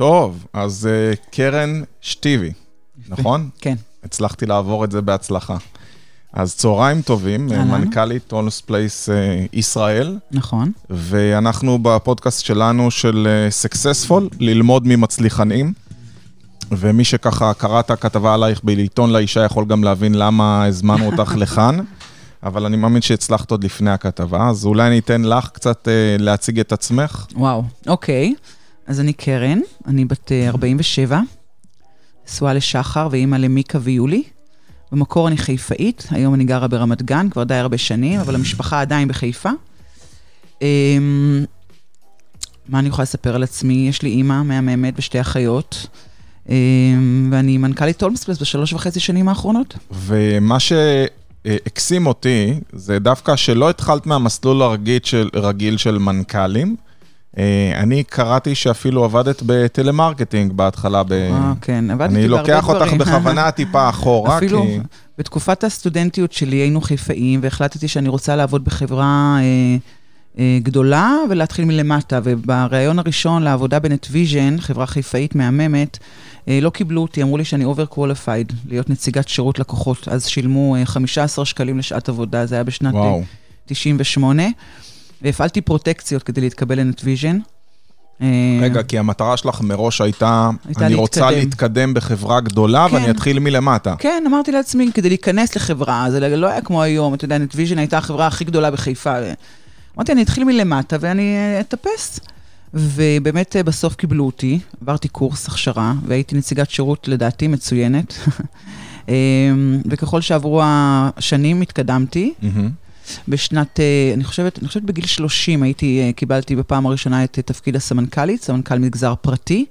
טוב, אז אה, קרן שתוי, נכון? כן. הצלחתי לעבור את זה בהצלחה. אז צהריים טובים, אהלן. מנכ"לית הולמס פלייס אה, ישראל, נכון. ואנחנו בפודקאסט שלנו של Successful, ללמוד ממצליחנים. ומי שככה קרא את הכתבה עלייך בעיתון לאישה יכול גם להבין למה הזמנו אותך לכאן, אבל אני מאמין שהצלחת עוד לפני הכתבה, אז אולי אני אתן לך קצת אה, להציג את עצמך. וואו, אוקיי. אז אני קרן, אני בת אה, 47, נשואה לשחר ואימא למיקה ויולי. במקור אני חיפאית, היום אני גרה ברמת גן כבר די הרבה שנים, אבל המשפחה עדיין בחיפה. אמ, מה אני יכולה לספר על עצמי? יש לי אימא מהממת ושתי אחיות, אמ, ואני מנכ"לית הולמספלס בשלוש וחצי שנים האחרונות. ומה שהקסים אותי, זה דווקא שלא התחלת מהמסלול הרגיל של, של מנכ"לים. אה, אני קראתי שאפילו עבדת בטלמרקטינג בהתחלה. ב... אה, כן, עבדתי אני בהרבה לוקח אותך דברים. בכוונה טיפה אחורה, אפילו כי... בתקופת הסטודנטיות שלי היינו חיפאים, והחלטתי שאני רוצה לעבוד בחברה אה, אה, גדולה ולהתחיל מלמטה. ובריאיון הראשון לעבודה בנטוויז'ן, חברה חיפאית מהממת, אה, לא קיבלו אותי, אמרו לי שאני overqualified, להיות נציגת שירות לקוחות. אז שילמו אה, 15 שקלים לשעת עבודה, זה היה בשנת אה, וואו. 98, והפעלתי פרוטקציות כדי להתקבל לנטוויז'ן. אה, רגע, כי המטרה שלך מראש הייתה, הייתה אני רוצה להתקדם. להתקדם בחברה גדולה כן. ואני אתחיל מלמטה. כן, אמרתי לעצמי, כדי להיכנס לחברה, זה לא היה כמו היום, אתה יודע, נטוויז'ן הייתה החברה הכי גדולה בחיפה. אמרתי, אני אתחיל מלמטה ואני אטפס. ובאמת אה, בסוף קיבלו אותי, עברתי קורס הכשרה, והייתי נציגת שירות לדעתי מצוינת. אה, וככל שעברו השנים התקדמתי. מהמם. בשנת, אה, אני חושבת, אני חושבת בגיל 30 הייתי, אה, קיבלתי בפעם הראשונה את אה, תפקיד הסמנכ"לית, סמנכ"ל מגזר פרטי.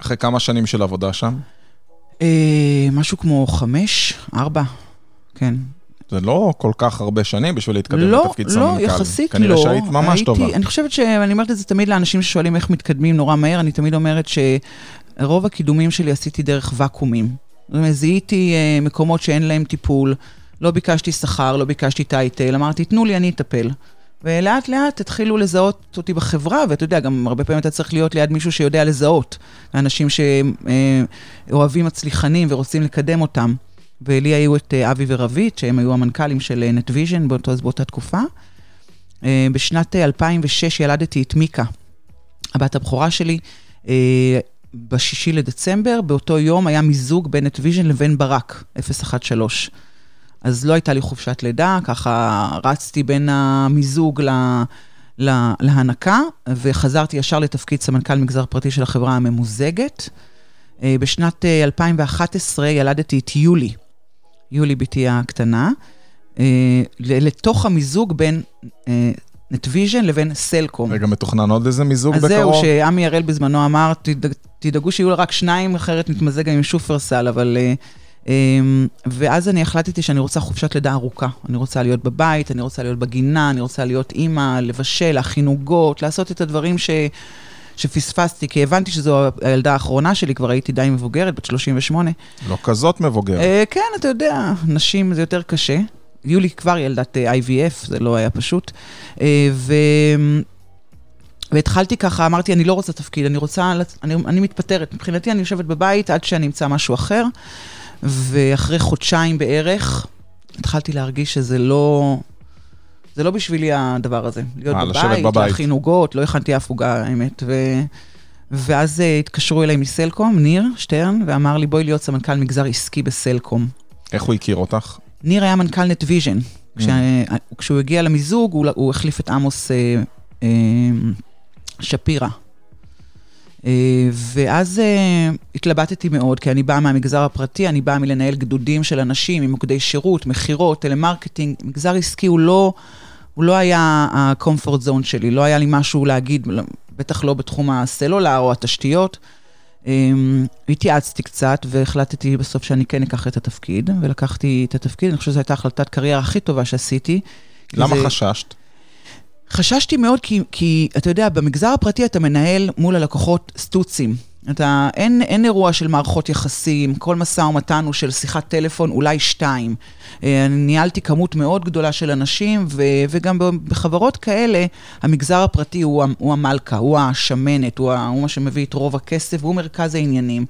אחרי כמה שנים של עבודה שם? אה, משהו כמו חמש, ארבע, כן. זה לא כל כך הרבה שנים בשביל להתקדם לא, לתפקיד לא, סמנכ"ל. יחסית לא. כנראה שהיית ממש הייתי, טובה. אני חושבת שאני אומרת את זה תמיד לאנשים ששואלים איך מתקדמים נורא מהר, אני תמיד אומרת שרוב הקידומים שלי עשיתי דרך ואקומים. זאת אומרת, זיהיתי מקומות שאין להם טיפול, לא ביקשתי שכר, לא ביקשתי title, אמרתי, תנו לי, אני אטפל. ולאט לאט התחילו לזהות אותי בחברה, ואתה יודע, גם הרבה פעמים אתה צריך להיות ליד מישהו שיודע לזהות. אנשים שאוהבים מצליחנים ורוצים לקדם אותם. ולי היו את אה, אבי ורבית, שהם היו המנכ"לים של אה, נטוויז'ן באותו, אז באותה תקופה. אה, בשנת אה, 2006 ילדתי את מיקה, הבת הבכורה שלי. אה, בשישי לדצמבר, באותו יום היה מיזוג בין נטוויז'ן לבין ברק, 013. אז לא הייתה לי חופשת לידה, ככה רצתי בין המיזוג ל... לה- להנקה, וחזרתי ישר לתפקיד סמנכ"ל מגזר פרטי של החברה הממוזגת. אה, בשנת אה, 2011 ילדתי את יולי, יולי בתי הקטנה, אה, לתוך המיזוג בין אה, נטוויז'ן לבין סלקום. רגע, מתוכנן עוד איזה מיזוג אז בקרוב? זהו, שעמי אראל בזמנו אמר, "תדאג- תדאגו שיהיו רק שניים, אחרת נתמזג גם עם שופרסל, אבל... אה, ואז אני החלטתי שאני רוצה חופשת לידה ארוכה. אני רוצה להיות בבית, אני רוצה להיות בגינה, אני רוצה להיות אימא, לבשל, להכין עוגות, לעשות את הדברים ש... שפספסתי, כי הבנתי שזו הילדה האחרונה שלי, כבר הייתי די מבוגרת, בת 38. לא כזאת מבוגרת. אה, כן, אתה יודע, נשים זה יותר קשה. יולי כבר ילדת אה, IVF, זה לא היה פשוט. אה, ו... והתחלתי ככה, אמרתי, אני לא רוצה תפקיד, אני רוצה, אני, אני מתפטרת. מבחינתי אני יושבת בבית עד שאני אמצא משהו אחר, ואחרי חודשיים בערך, התחלתי להרגיש שזה לא... זה לא בשבילי הדבר הזה. להיות אה, לשבת בבית, בבית. להכין עוגות, לא הכנתי אף עוגה, האמת. ו... ואז uh, התקשרו אליי מסלקום, ניר שטרן, ואמר לי, בואי להיות סמנכ"ל מגזר עסקי בסלקום. איך הוא הכיר אותך? ניר היה מנכ"ל נטוויז'ן. כשה, כשהוא הגיע למיזוג, הוא, הוא החליף את עמוס אה, אה, שפירא. אה, ואז אה, התלבטתי מאוד, כי אני באה מהמגזר הפרטי, אני באה מלנהל גדודים של אנשים עם מוקדי שירות, מכירות, טלמרקטינג. מגזר עסקי הוא לא, הוא לא היה ה-comfort zone שלי, לא היה לי משהו להגיד, לא- בטח לא בתחום הסלולר או התשתיות. אמ, התייעצתי קצת והחלטתי בסוף שאני כן אקח את התפקיד, ולקחתי את התפקיד, אני חושבת שזו הייתה החלטת קריירה הכי טובה שעשיתי. למה זה- חששת? חששתי מאוד כי, כי, אתה יודע, במגזר הפרטי אתה מנהל מול הלקוחות סטוצים. אתה, אין, אין אירוע של מערכות יחסים, כל משא ומתן הוא של שיחת טלפון, אולי שתיים. אה, אני ניהלתי כמות מאוד גדולה של אנשים, ו, וגם בחברות כאלה, המגזר הפרטי הוא, הוא המלכה, הוא השמנת, הוא, הוא מה שמביא את רוב הכסף, והוא מרכז העניינים.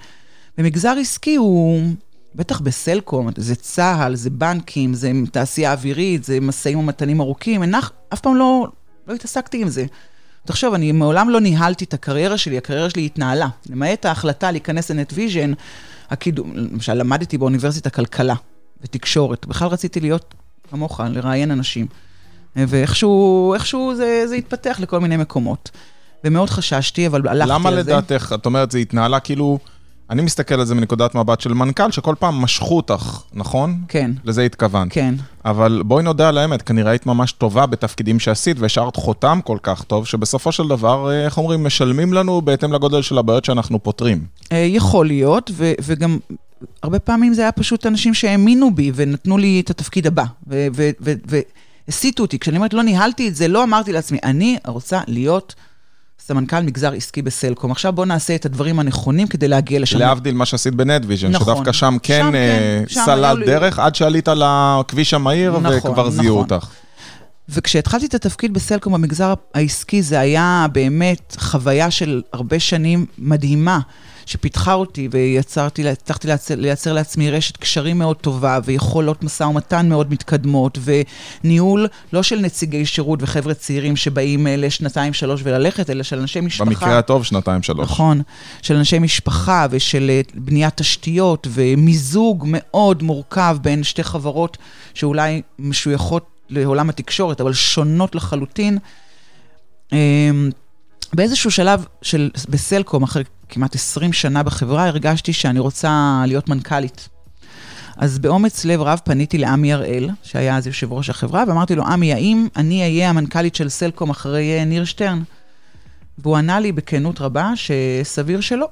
במגזר עסקי הוא, בטח בסלקום, זה צה"ל, זה בנקים, זה תעשייה אווירית, זה משאים ומתנים ארוכים, אינך, אף פעם לא, לא התעסקתי עם זה. תחשוב, אני מעולם לא ניהלתי את הקריירה שלי, הקריירה שלי התנהלה. למעט ההחלטה להיכנס לנטוויז'ן, הקידום, למשל, למדתי באוניברסיטה כלכלה ותקשורת. בכלל רציתי להיות כמוך, לראיין אנשים. ואיכשהו זה, זה התפתח לכל מיני מקומות. ומאוד חששתי, אבל הלכתי על זה. למה לדעתך, את אומרת, זה התנהלה כאילו... אני מסתכל על זה מנקודת מבט של מנכ"ל, שכל פעם משכו אותך, נכון? כן. לזה התכוונת. כן. אבל בואי נודה על האמת, כנראה היית ממש טובה בתפקידים שעשית, והשארת חותם כל כך טוב, שבסופו של דבר, אה, איך אומרים, משלמים לנו בהתאם לגודל של הבעיות שאנחנו פותרים. אה, יכול להיות, ו- וגם הרבה פעמים זה היה פשוט אנשים שהאמינו בי ונתנו לי את התפקיד הבא. והסיטו אותי. כשאני אומרת, לא ניהלתי את זה, לא אמרתי לעצמי, אני רוצה להיות... סמנכ"ל מגזר עסקי בסלקום. עכשיו בואו נעשה את הדברים הנכונים כדי להגיע לשם. להבדיל מה שעשית בנטוויז'ן, נכון. שדווקא שם כן, שם אה, כן, שם היו דרך, עד שעלית לכביש המהיר נכון, וכבר זיהו נכון. אותך. וכשהתחלתי את התפקיד בסלקום במגזר העסקי, זה היה באמת חוויה של הרבה שנים מדהימה, שפיתחה אותי ויצרתי, הצלחתי לייצר, לייצר לעצמי רשת קשרים מאוד טובה, ויכולות משא ומתן מאוד מתקדמות, וניהול לא של נציגי שירות וחבר'ה צעירים שבאים אה, לשנתיים, שלוש וללכת, אלא של אנשי משפחה. במקרה הטוב, שנתיים, שלוש. נכון, של אנשי משפחה ושל אה, בניית תשתיות ומיזוג מאוד מורכב בין שתי חברות שאולי משויכות לעולם התקשורת, אבל שונות לחלוטין. אמ, באיזשהו שלב של, בסלקום, אחרי כמעט 20 שנה בחברה, הרגשתי שאני רוצה להיות מנכ"לית. אז באומץ לב רב פניתי לעמי הראל, שהיה אז יושב ראש החברה, ואמרתי לו, עמי, האם אני אהיה המנכ"לית של סלקום אחרי אה, ניר שטרן? והוא ענה לי בכנות רבה שסביר שלא.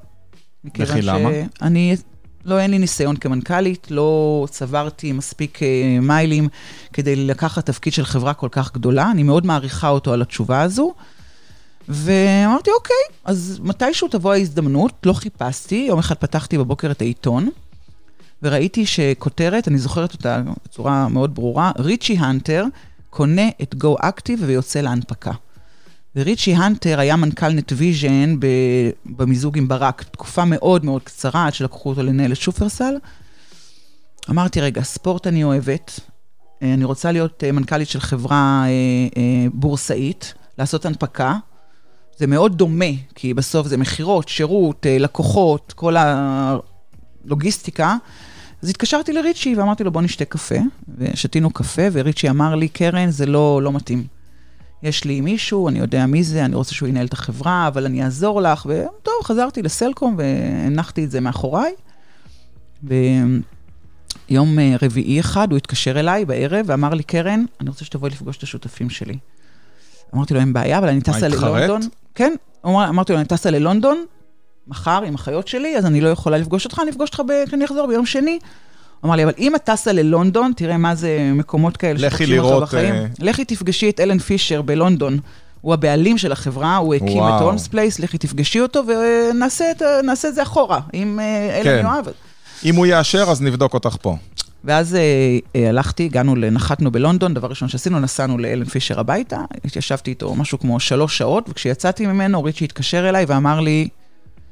וכי למה? אני, לא, אין לי ניסיון כמנכ"לית, לא צברתי מספיק uh, מיילים כדי לקחת תפקיד של חברה כל כך גדולה, אני מאוד מעריכה אותו על התשובה הזו. ואמרתי, אוקיי, אז מתישהו תבוא ההזדמנות, לא חיפשתי, יום אחד פתחתי בבוקר את העיתון, וראיתי שכותרת, אני זוכרת אותה בצורה מאוד ברורה, ריצ'י הנטר קונה את גו אקטיב ויוצא להנפקה. וריצ'י הנטר היה מנכ"ל נטוויז'ן במיזוג עם ברק, תקופה מאוד מאוד קצרה, עד שלקחו אותו לנהל את שופרסל. אמרתי, רגע, ספורט אני אוהבת, אה, אני רוצה להיות אה, מנכ"לית של חברה אה, בורסאית, לעשות הנפקה. זה מאוד דומה, כי בסוף זה מכירות, שירות, לקוחות, כל הלוגיסטיקה. אז התקשרתי לריצ'י ואמרתי לו, בוא נשתה קפה. ושתינו קפה, וריצ'י אמר לי, קרן, זה לא, לא מתאים. יש לי מישהו, אני יודע מי זה, אני רוצה שהוא ינהל את החברה, אבל אני אעזור לך. וטוב, חזרתי לסלקום והנחתי את זה מאחוריי. ויום רביעי אחד הוא התקשר אליי בערב ואמר לי, קרן, אני רוצה שתבואי לפגוש את השותפים שלי. אמרתי לו, אין בעיה, אבל אני טסה ללונדון. כן, אמרתי לו, אני טסה ללונדון, מחר עם האחיות שלי, אז אני לא יכולה לפגוש אותך, אני אפגוש אותך כשאני אחזור ביום שני. אמר לי, אבל אם את טסה ללונדון, תראה מה זה מקומות כאלה שפוגשים אותך בחיים. לראות... לכי תפגשי את אלן פישר בלונדון. הוא הבעלים של החברה, הוא הקים וואו. את הולמס פלייס, לכי תפגשי אותו ונעשה את, את זה אחורה, אם אלן כן. יואב. אם הוא יאשר, אז נבדוק אותך פה. ואז אה, אה, הלכתי, הגענו, נחתנו בלונדון, דבר ראשון שעשינו, נסענו לאלן פישר הביתה, התיישבתי איתו משהו כמו שלוש שעות, וכשיצאתי ממנו, ריצ'י התקשר אליי ואמר לי...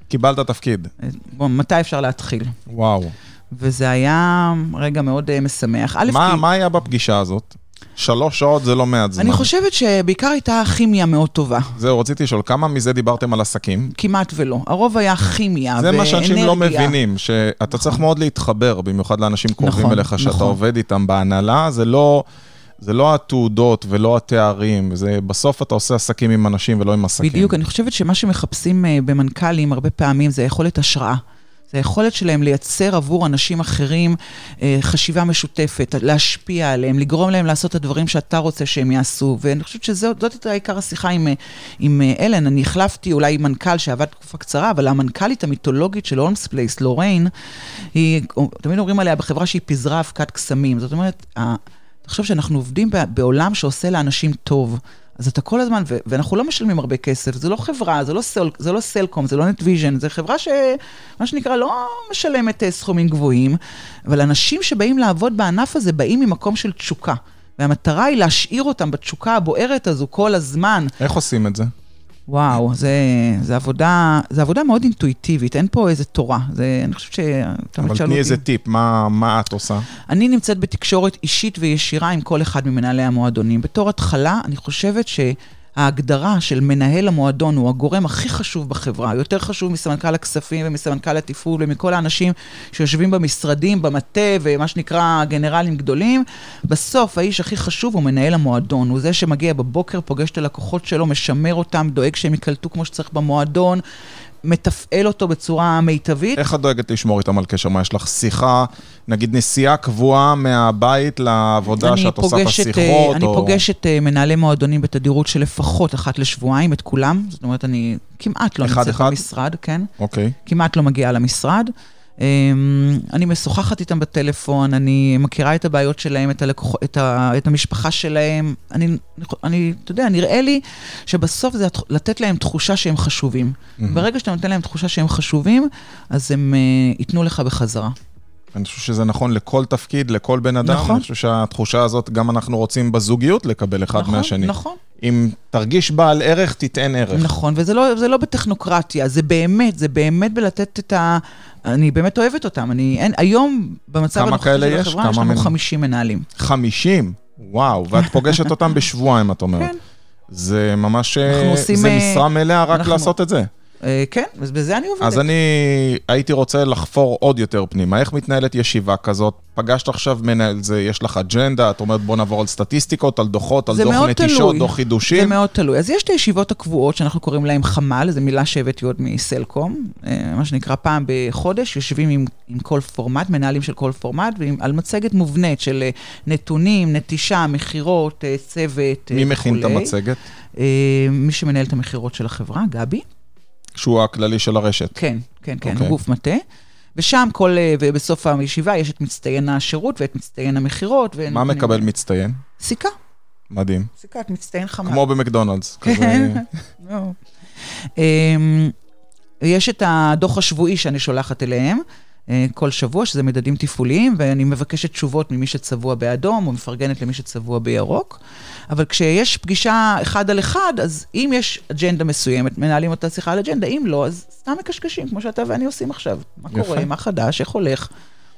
קיבלת תפקיד. בוא, מתי אפשר להתחיל? וואו. וזה היה רגע מאוד uh, משמח. מה, כי... מה היה בפגישה הזאת? שלוש שעות זה לא מעט זמן. אני חושבת שבעיקר הייתה כימיה מאוד טובה. זהו, רציתי לשאול, כמה מזה דיברתם על עסקים? כמעט ולא. הרוב היה כימיה ואנרגיה. זה מה שאנשים לא מבינים, שאתה נכון. צריך מאוד להתחבר, במיוחד לאנשים קרובים נכון, אליך, שאתה נכון. עובד איתם בהנהלה, זה לא... זה לא התעודות ולא התארים, זה בסוף אתה עושה עסקים עם אנשים ולא עם עסקים. בדיוק, אני חושבת שמה שמחפשים אה, במנכ"לים הרבה פעמים זה יכולת השראה. זה היכולת שלהם לייצר עבור אנשים אחרים אה, חשיבה משותפת, להשפיע עליהם, לגרום להם לעשות את הדברים שאתה רוצה שהם יעשו. ואני חושבת שזאת הייתה עיקר השיחה עם, אה, עם אה, אלן. אני החלפתי אולי עם מנכ"ל שעבד תקופה קצרה, אבל המנכ"לית המיתולוגית של הולמס פלייס, לוריין, היא, תמיד אומרים עליה בחברה שהיא פיזרה אבקת קסמים. זאת אומרת, תחשוב שאנחנו עובדים בעולם שעושה לאנשים טוב. אז אתה כל הזמן, ואנחנו לא משלמים הרבה כסף, זה לא חברה, זה לא, סל, זה לא סלקום, זה לא נטוויז'ן, זה חברה שמה שנקרא לא משלמת אה, סכומים גבוהים, אבל אנשים שבאים לעבוד בענף הזה באים ממקום של תשוקה. והמטרה היא להשאיר אותם בתשוקה הבוערת הזו כל הזמן. איך עושים את זה? וואו, זה, זה, עבודה, זה עבודה מאוד אינטואיטיבית, אין פה איזה תורה. זה, אני חושבת שאתה אבל תני איזה טיפ, מה, מה את עושה? אני נמצאת בתקשורת אישית וישירה עם כל אחד ממנהלי המועדונים. בתור התחלה, אני חושבת ש... ההגדרה של מנהל המועדון הוא הגורם הכי חשוב בחברה, יותר חשוב מסמנכ"ל הכספים ומסמנכ"ל התפעול ומכל האנשים שיושבים במשרדים, במטה ומה שנקרא גנרלים גדולים. בסוף האיש הכי חשוב הוא מנהל המועדון, הוא זה שמגיע בבוקר, פוגש את הלקוחות שלו, משמר אותם, דואג שהם ייקלטו כמו שצריך במועדון. מתפעל אותו בצורה מיטבית. איך את דואגת לשמור איתם על קשר? מה, יש לך שיחה, נגיד נסיעה קבועה מהבית לעבודה שאת עושה את השיחות? אה, אני או... פוגשת אה, מנהלי מועדונים בתדירות של לפחות אחת לשבועיים, את כולם. זאת אומרת, אני כמעט לא נמצאת במשרד, כן? אוקיי. כמעט לא מגיעה למשרד. אמ, אני משוחחת איתם בטלפון, אני מכירה את הבעיות שלהם, את, הלקוח, את, ה, את המשפחה שלהם. אני, אני, אתה יודע, נראה לי שבסוף זה לתת להם תחושה שהם חשובים. Mm-hmm. ברגע שאתה נותן להם תחושה שהם חשובים, אז הם uh, ייתנו לך בחזרה. אני חושב שזה נכון לכל תפקיד, לכל בן אדם. נכון. אני חושב שהתחושה הזאת, גם אנחנו רוצים בזוגיות לקבל אחד נכון, מהשני. נכון. אם תרגיש בעל ערך, תיתן ערך. נכון, וזה לא, לא בטכנוקרטיה, זה באמת, זה באמת בלתת את ה... אני באמת אוהבת אותם. אני, אין, היום, במצב הנוכחי של יש? החברה, יש לנו 50 מנהלים. 50? וואו, ואת פוגשת אותם בשבועיים, את אומרת. כן. זה ממש, עושים, זה אה, משרה מלאה רק אנחנו, לעשות את זה. אה, כן, אז בזה אני עובדת. אז אני הייתי רוצה לחפור עוד יותר פנימה. איך מתנהלת ישיבה כזאת? פגשת עכשיו מנהל זה, יש לך אג'נדה, את אומרת בוא נעבור על סטטיסטיקות, על דוחות, על דוח נטישות, תלוי. דוח חידושים. זה מאוד תלוי. אז יש את הישיבות הקבועות שאנחנו קוראים להן חמ"ל, זו מילה שהבאתי עוד מסלקום, אה, מה שנקרא פעם בחודש, יושבים עם, עם כל פורמט, מנהלים של כל פורמט, ועל מצגת מובנית של אה, נתונים, נטישה, מכירות, צוות וכולי. מי מכין את המצגת? מי שמנהל את המכירות של החברה, גבי. שהוא הכללי של הרשת. כן, כן, כן, okay. אוקיי. גוף מטה. ושם כל, אה, ובסוף הישיבה יש את מצטיין השירות ואת מצטיין המכירות. מה מקבל מצטיין? סיכה. מדהים. סיכת מצטיין חמה. כמו במקדונלדס. כן, לא. אמ, יש את הדוח השבועי שאני שולחת אליהם. אה, כל שבוע, שזה מדדים תפעוליים, ואני מבקשת תשובות ממי שצבוע באדום, או מפרגנת למי שצבוע בירוק. אבל כשיש פגישה אחד על אחד, אז אם יש אג'נדה מסוימת, מנהלים אותה שיחה על אג'נדה, אם לא, אז סתם מקשקשים, כמו שאתה ואני עושים עכשיו. מה יפה. קורה, מה חדש, איך הולך?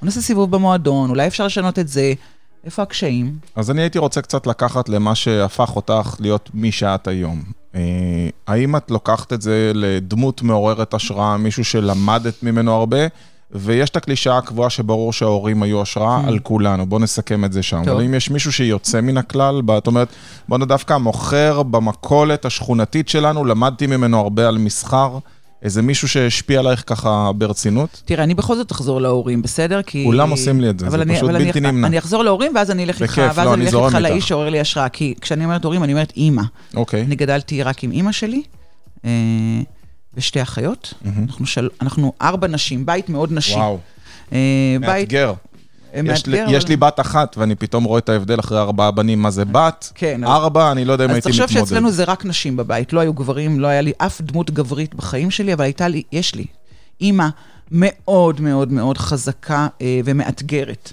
בוא נעשה סיבוב במועדון, אולי אפשר לשנות את זה. איפה הקשיים? אז אני הייתי רוצה קצת לקחת למה שהפך אותך להיות מי שאת היום. אה, האם את לוקחת את זה לדמות מעוררת השראה, מישהו שלמדת ממנו הרבה? ויש את הקלישאה הקבועה שברור שההורים היו השראה mm. על כולנו, בואו נסכם את זה שם. טוב. אבל אם יש מישהו שיוצא מן הכלל, זאת אומרת, בואו דווקא מוכר במכולת השכונתית שלנו, למדתי ממנו הרבה על מסחר. איזה מישהו שהשפיע עלייך ככה ברצינות? תראה, אני בכל זאת אחזור להורים, בסדר? כי... כולם עושים לי את זה, זה אני, פשוט בלתי אני, נמנע. אני אחזור להורים, ואז אני אלך איתך, ואז לא, אני אלך איתך לאיש שעורר לי השראה. כי כשאני אומרת הורים, אני אומרת אימא. אוקיי. אני גדלתי רק עם אימא שלי. אה, ושתי אחיות. Mm-hmm. אנחנו, של... אנחנו ארבע נשים, בית מאוד נשי. וואו. Uh, מאתגר. בית... יש, לי, אבל... יש לי בת אחת, ואני פתאום רואה את ההבדל אחרי ארבעה בנים, מה זה בת, כן, ארבע, אז... אני לא יודע אם הייתי מתמודד. אז תחשוב שאצלנו זה רק נשים בבית, לא היו גברים, לא היה לי אף דמות גברית בחיים שלי, אבל הייתה לי, יש לי, אימא מאוד מאוד מאוד חזקה אה, ומאתגרת.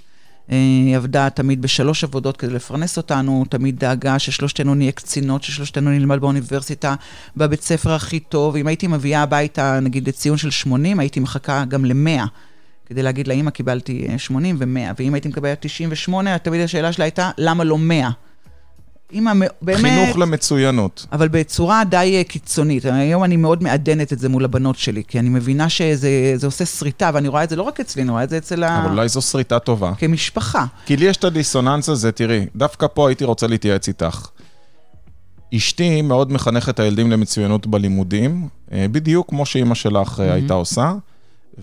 אה, היא עבדה תמיד בשלוש עבודות כדי לפרנס אותנו, תמיד דאגה ששלושתנו נהיה קצינות, ששלושתנו נלמד באוניברסיטה, בבית ספר הכי טוב. אם הייתי מביאה הביתה, נגיד, לציון של 80, הייתי מחכה גם ל-100. כדי להגיד לאמא, קיבלתי 80 ו-100, ואם הייתי מקבלת 98, תמיד השאלה שלה הייתה, למה לא 100? אימא, באמת... חינוך למצוינות. אבל בצורה די אה, קיצונית. היום אני מאוד מעדנת את זה מול הבנות שלי, כי אני מבינה שזה עושה שריטה, ואני רואה את זה לא רק אצלי, אני רואה את זה אצל ה... אבל אולי זו שריטה טובה. כמשפחה. כי לי יש את הדיסוננס הזה, תראי, דווקא פה הייתי רוצה להתייעץ איתך. אשתי מאוד מחנכת את הילדים למצוינות בלימודים, אה, בדיוק כמו שאימא שלך mm-hmm. הייתה עושה.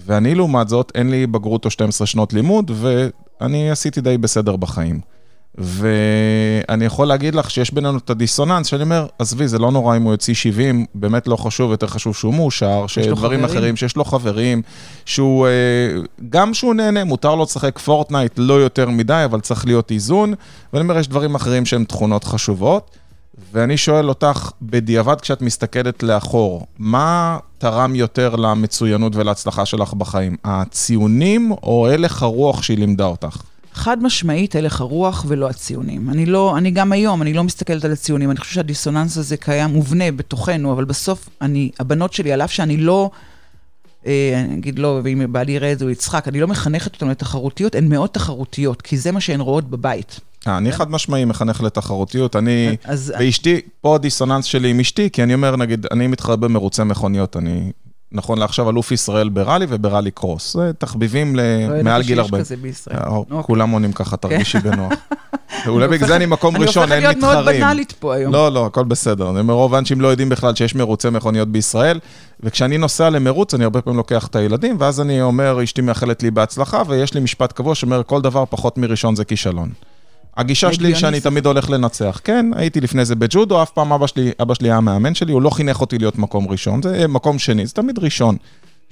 ואני, לעומת זאת, אין לי בגרות או 12 שנות לימוד, ואני עשיתי די בסדר בחיים. ואני יכול להגיד לך שיש בינינו את הדיסוננס, שאני אומר, עזבי, זה לא נורא אם הוא יוציא 70, באמת לא חשוב, יותר חשוב שהוא מאושר, שדברים אחרים, שיש לו חברים, שהוא, אה, גם שהוא נהנה, מותר לו לשחק פורטנייט לא יותר מדי, אבל צריך להיות איזון, ואני אומר, יש דברים אחרים שהם תכונות חשובות. ואני שואל אותך, בדיעבד כשאת מסתכלת לאחור, מה תרם יותר למצוינות ולהצלחה שלך בחיים? הציונים או הלך הרוח שהיא לימדה אותך? חד משמעית הלך הרוח ולא הציונים. אני לא, אני גם היום, אני לא מסתכלת על הציונים, אני חושבת שהדיסוננס הזה קיים, מובנה בתוכנו, אבל בסוף אני, הבנות שלי, על אף שאני לא, אה, אני אגיד לא, ואם בעלי יראה את זה הוא יצחק, אני לא מחנכת אותנו לתחרותיות, הן מאוד תחרותיות, כי זה מה שהן רואות בבית. אה, אני חד משמעי מחנך לתחרותיות. אני, ואשתי, פה הדיסוננס שלי עם אשתי, כי אני אומר, נגיד, אני מתחרה במרוצי מכוניות, אני נכון לעכשיו אלוף ישראל בראלי ובראלי קרוס. זה תחביבים למעל גיל 40. לא ידעתי שיש כזה בישראל. אה, אוקיי. כולם עונים ככה, תרגישי בנוח. ואולי בגלל זה אני מקום ראשון, אין מתחרים. אני הופכת להיות מאוד בנאלית פה היום. לא, לא, הכל בסדר. אני אומר, רוב האנשים לא יודעים בכלל שיש מרוצי מכוניות בישראל, וכשאני נוסע למרוץ, אני הרבה פעמים לוקח את הילדים, ואז אני אומר, אשתי מאחלת לי בהצלחה, ויש לי משפט קבוע שאומר, כל דבר פחות מראשון זה כישלון. הגישה שלי שאני תמיד הולך לנצח. כן, הייתי לפני זה בג'ודו, אף פעם אבא שלי, אבא שלי היה המאמן שלי, הוא לא חינך אותי להיות מקום ראשון, זה מקום שני, זה תמיד ראשון.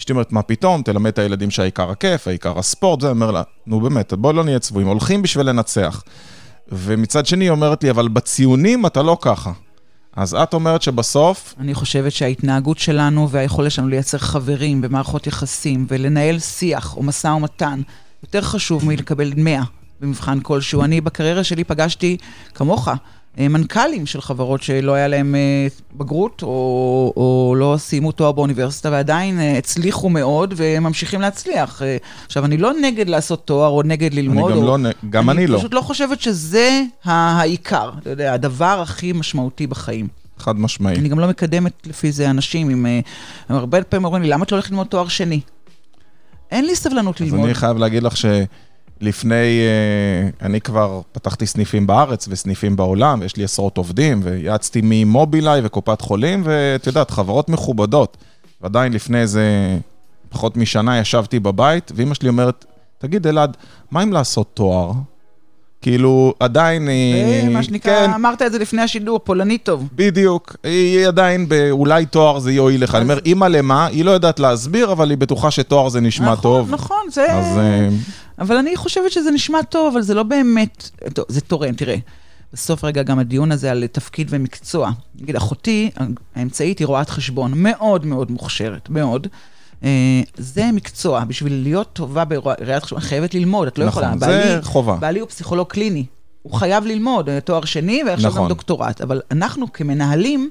אשתי אומרת, מה פתאום, תלמד את הילדים שהעיקר הכיף, העיקר הספורט, זה אומר לה, נו באמת, בואי לא נהיה צבועים, הולכים בשביל לנצח. ומצד שני היא אומרת לי, אבל בציונים אתה לא ככה. אז את אומרת שבסוף... אני חושבת שההתנהגות שלנו והיכולת שלנו לייצר חברים במערכות יחסים ולנהל שיח או משא ומתן יותר חשוב מלקבל 100 במבחן כלשהו. אני בקריירה שלי פגשתי, כמוך, אה, מנכ"לים של חברות שלא היה להם אה, בגרות, או, או לא סיימו תואר באוניברסיטה, ועדיין אה, הצליחו מאוד וממשיכים להצליח. עכשיו, אני לא נגד לעשות תואר או נגד ללמוד. אני גם או, לא, גם אני, אני לא. אני פשוט לא חושבת שזה העיקר, אתה יודע, הדבר הכי משמעותי בחיים. חד משמעי. אני גם לא מקדמת לפי זה אנשים עם... הם הרבה פעמים אומרים לי, למה את לא הולכת ללמוד תואר שני? אין לי סבלנות ללמוד. אז אני חייב להגיד לך ש... לפני, אה, אני כבר פתחתי סניפים בארץ וסניפים בעולם, ויש לי עשרות עובדים, ויעצתי ממובילאיי וקופת חולים, ואת יודעת, חברות מכובדות. ועדיין לפני איזה פחות משנה ישבתי בבית, ואימא שלי אומרת, תגיד, אלעד, מה אם לעשות תואר? כאילו, עדיין היא... מה שנקרא, כן. אמרת את זה לפני השידור, פולני טוב. בדיוק. היא עדיין באולי תואר זה יועיל לך. אז... אני אומר, אימא למה? היא לא יודעת להסביר, אבל היא בטוחה שתואר זה נשמע נכון, טוב. נכון, נכון, זה... אז... אה, אבל אני חושבת שזה נשמע טוב, אבל זה לא באמת... טוב, זה תורם, תראה. בסוף רגע גם הדיון הזה על תפקיד ומקצוע. נגיד, אחותי האמצעית היא רואת חשבון, מאוד מאוד מוכשרת, מאוד. אה, זה מקצוע, בשביל להיות טובה בראיית חשבון, חייבת ללמוד, את לא נכון, יכולה. נכון, זה חובה. בעלי הוא פסיכולוג קליני, הוא חייב ללמוד אה, תואר שני ועכשיו נכון. גם דוקטורט, אבל אנחנו כמנהלים,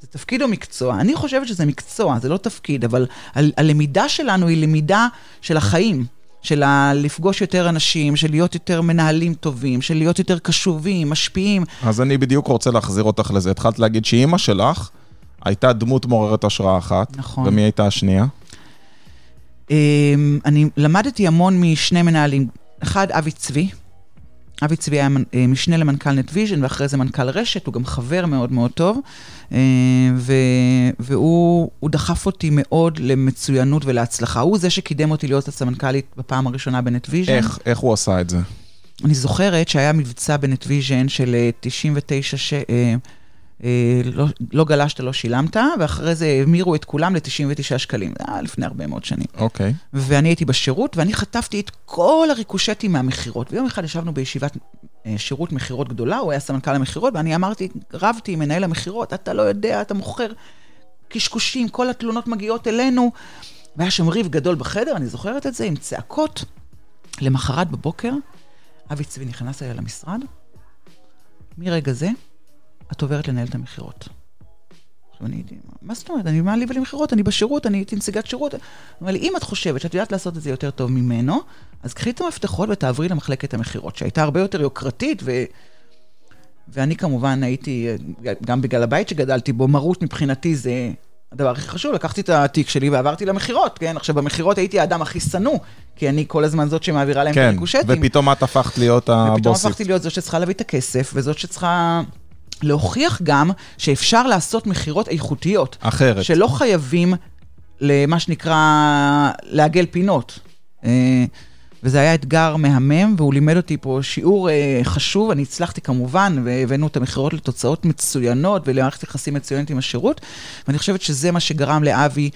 זה תפקיד או מקצוע? אני חושבת שזה מקצוע, זה לא תפקיד, אבל הלמידה שלנו היא למידה של החיים. של לפגוש יותר אנשים, של להיות יותר מנהלים טובים, של להיות יותר קשובים, משפיעים. אז אני בדיוק רוצה להחזיר אותך לזה. התחלת להגיד שאימא שלך הייתה דמות מעוררת השראה אחת. נכון. ומי הייתה השנייה? אמ, אני למדתי המון משני מנהלים. אחד, אבי צבי. אבי צבי היה אה, משנה למנכ"ל נטוויז'ן, ואחרי זה מנכ"ל רשת, הוא גם חבר מאוד מאוד טוב, אה, ו, והוא דחף אותי מאוד למצוינות ולהצלחה. הוא זה שקידם אותי להיות הסמנכ"לית בפעם הראשונה בנטוויז'ן. איך, איך הוא עשה את זה? אני זוכרת שהיה מבצע בנטוויז'ן של 99 אה, ש... אה, לא, לא גלשת, לא שילמת, ואחרי זה המירו את כולם ל-99 שקלים. זה היה לפני הרבה מאוד שנים. אוקיי. Okay. ואני הייתי בשירות, ואני חטפתי את כל הריקושטים מהמכירות. ויום אחד ישבנו בישיבת אה, שירות מכירות גדולה, הוא היה סמנכ"ל המכירות, ואני אמרתי, רבתי עם מנהל המכירות, אתה לא יודע, אתה מוכר קשקושים, כל התלונות מגיעות אלינו. והיה שם ריב גדול בחדר, אני זוכרת את זה, עם צעקות. למחרת בבוקר, אבי צבי נכנס אליי למשרד. מרגע זה, את עוברת לנהל את המכירות. עכשיו אני הייתי, מה זאת אומרת? אני מה לי ולמכירות? אני בשירות, אני הייתי נציגת שירות. לי, אם את חושבת שאת יודעת לעשות את זה יותר טוב ממנו, אז קחי את המפתחות ותעברי למחלקת המכירות, שהייתה הרבה יותר יוקרתית, ו... ואני כמובן הייתי, גם בגלל הבית שגדלתי בו, מרות מבחינתי זה הדבר הכי חשוב. לקחתי את התיק שלי ועברתי למכירות, כן? עכשיו, במכירות הייתי האדם הכי שנוא, כי אני כל הזמן זאת שמעבירה להם כן, את הריקושטים. ופתאום את הפכת להיות הבוסית. ופתאום הפכתי להיות זאת שצריכה להביא את הכסף, וזאת שצריכה... להוכיח גם שאפשר לעשות מכירות איכותיות. אחרת. שלא חייבים למה שנקרא לעגל פינות. אה, וזה היה אתגר מהמם, והוא לימד אותי פה שיעור אה, חשוב, אני הצלחתי כמובן, והבאנו את המכירות לתוצאות מצוינות ולמערכת יחסים מצוינת עם השירות, ואני חושבת שזה מה שגרם לאבי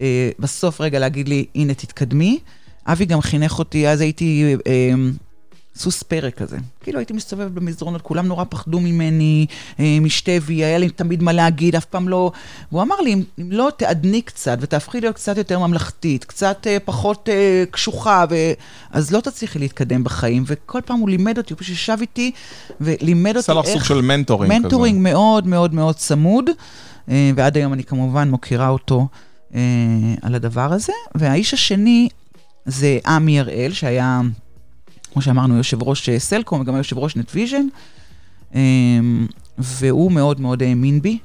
אה, בסוף רגע להגיד לי, הנה תתקדמי. אבי גם חינך אותי, אז הייתי סוס פרק כזה. כאילו הייתי מסתובבת במסדרונות, כולם נורא פחדו ממני, אה, משתבי, היה לי תמיד מה להגיד, אף פעם לא... והוא אמר לי, אם, לא תתעדני קצת ותהפכי להיות קצת יותר ממלכתית, קצת אה, פחות אה, קשוחה, ו... אז לא תצליחי להתקדם בחיים. וכל פעם הוא לימד אותי, הוא פשוט ישב איתי ולימד אותי איך... עשה לך סוג של מנטורינג כזה. מנטורינג מאוד מאוד מאוד צמוד, אה, ועד היום אני כמובן מוקירה אותו אה, על הדבר הזה. והאיש השני זה עמי אראל, שהיה... כמו שאמרנו, יושב ראש אה, סלקום וגם יושב ראש נטוויז'ן, אמ, והוא מאוד מאוד האמין בי,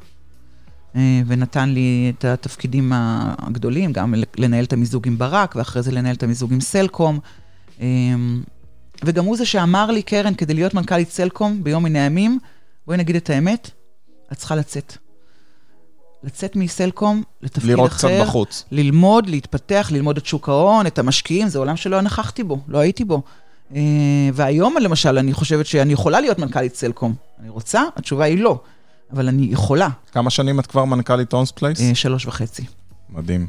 אה, ונתן לי את התפקידים הגדולים, גם לנהל את המיזוג עם ברק, ואחרי זה לנהל את המיזוג עם סלקום. אמ, וגם הוא זה שאמר לי, קרן, כדי להיות מנכ"לית סלקום ביום מן הימים, בואי נגיד את האמת, את צריכה לצאת. לצאת מסלקום לתפקיד לראות אחר. לראות קצת בחוץ. ללמוד, להתפתח, ללמוד את שוק ההון, את המשקיעים, זה עולם שלא נכחתי בו, לא הייתי בו. אה, והיום למשל, אני חושבת שאני יכולה להיות מנכ"לית סלקום. אני רוצה? התשובה היא לא, אבל אני יכולה. כמה שנים את כבר מנכ"לית אונס פלייס? אה, שלוש וחצי. מדהים.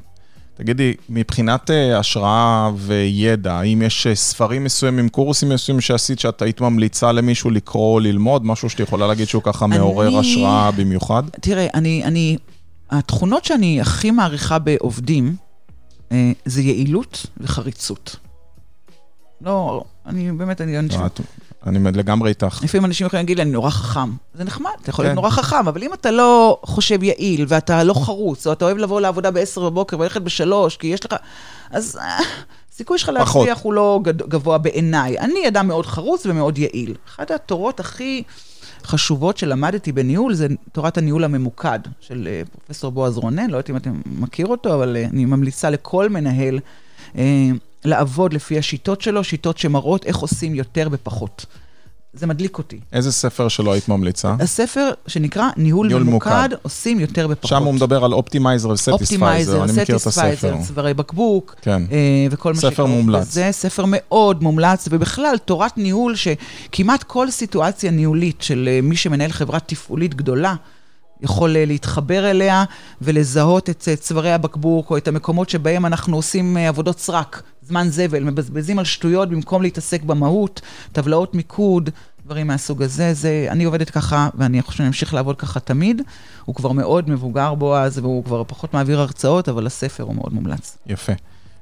תגידי, מבחינת אה, השראה וידע, האם יש ספרים מסוימים, קורסים מסוימים שעשית, שאת היית ממליצה למישהו לקרוא או ללמוד? משהו שאת יכולה להגיד שהוא ככה מעורר אני... השראה במיוחד? תראה, אני, אני, התכונות שאני הכי מעריכה בעובדים, זה יעילות וחריצות. לא, אני באמת, אני... לא, את, אני לגמרי איתך. לפעמים אנשים יכולים להגיד לי, אני נורא חכם. זה נחמד, אתה יכול להיות כן. נורא חכם, אבל אם אתה לא חושב יעיל, ואתה לא חרוץ, או אתה אוהב לבוא לעבודה ב-10 בבוקר וללכת ב-3, כי יש לך... אז הסיכוי שלך להצליח הוא לא גבוה בעיניי. אני אדם מאוד חרוץ ומאוד יעיל. אחת התורות הכי חשובות שלמדתי בניהול זה תורת הניהול הממוקד של אה, פרופסור בועז רונן, לא יודעת אם אתם מכיר אותו, אבל אה, אני ממליצה לכל מנהל. אה, לעבוד לפי השיטות שלו, שיטות שמראות איך עושים יותר בפחות. זה מדליק אותי. איזה ספר שלו היית ממליצה? הספר שנקרא ניהול, ניהול ממוקד, מוקד, עושים יותר בפחות. שם הוא מדבר על optimizer ו satisficer, אני מכיר את הספר. צווארי בקבוק, כן. אה, וכל מה שקורה. ספר מומלץ. זה ספר מאוד מומלץ, ובכלל, תורת ניהול שכמעט כל סיטואציה ניהולית של אה, מי שמנהל חברה תפעולית גדולה, יכול אה, להתחבר אליה ולזהות את אה, צווארי הבקבוק או את המקומות שבהם אנחנו עושים אה, עבודות סרק, זמן זבל, מבזבזים על שטויות במקום להתעסק במהות, טבלאות מיקוד, דברים מהסוג הזה. זה, אני עובדת ככה, ואני חושב שאני אמשיך לעבוד ככה תמיד. הוא כבר מאוד מבוגר בו אז, והוא כבר פחות מעביר הרצאות, אבל הספר הוא מאוד מומלץ. יפה.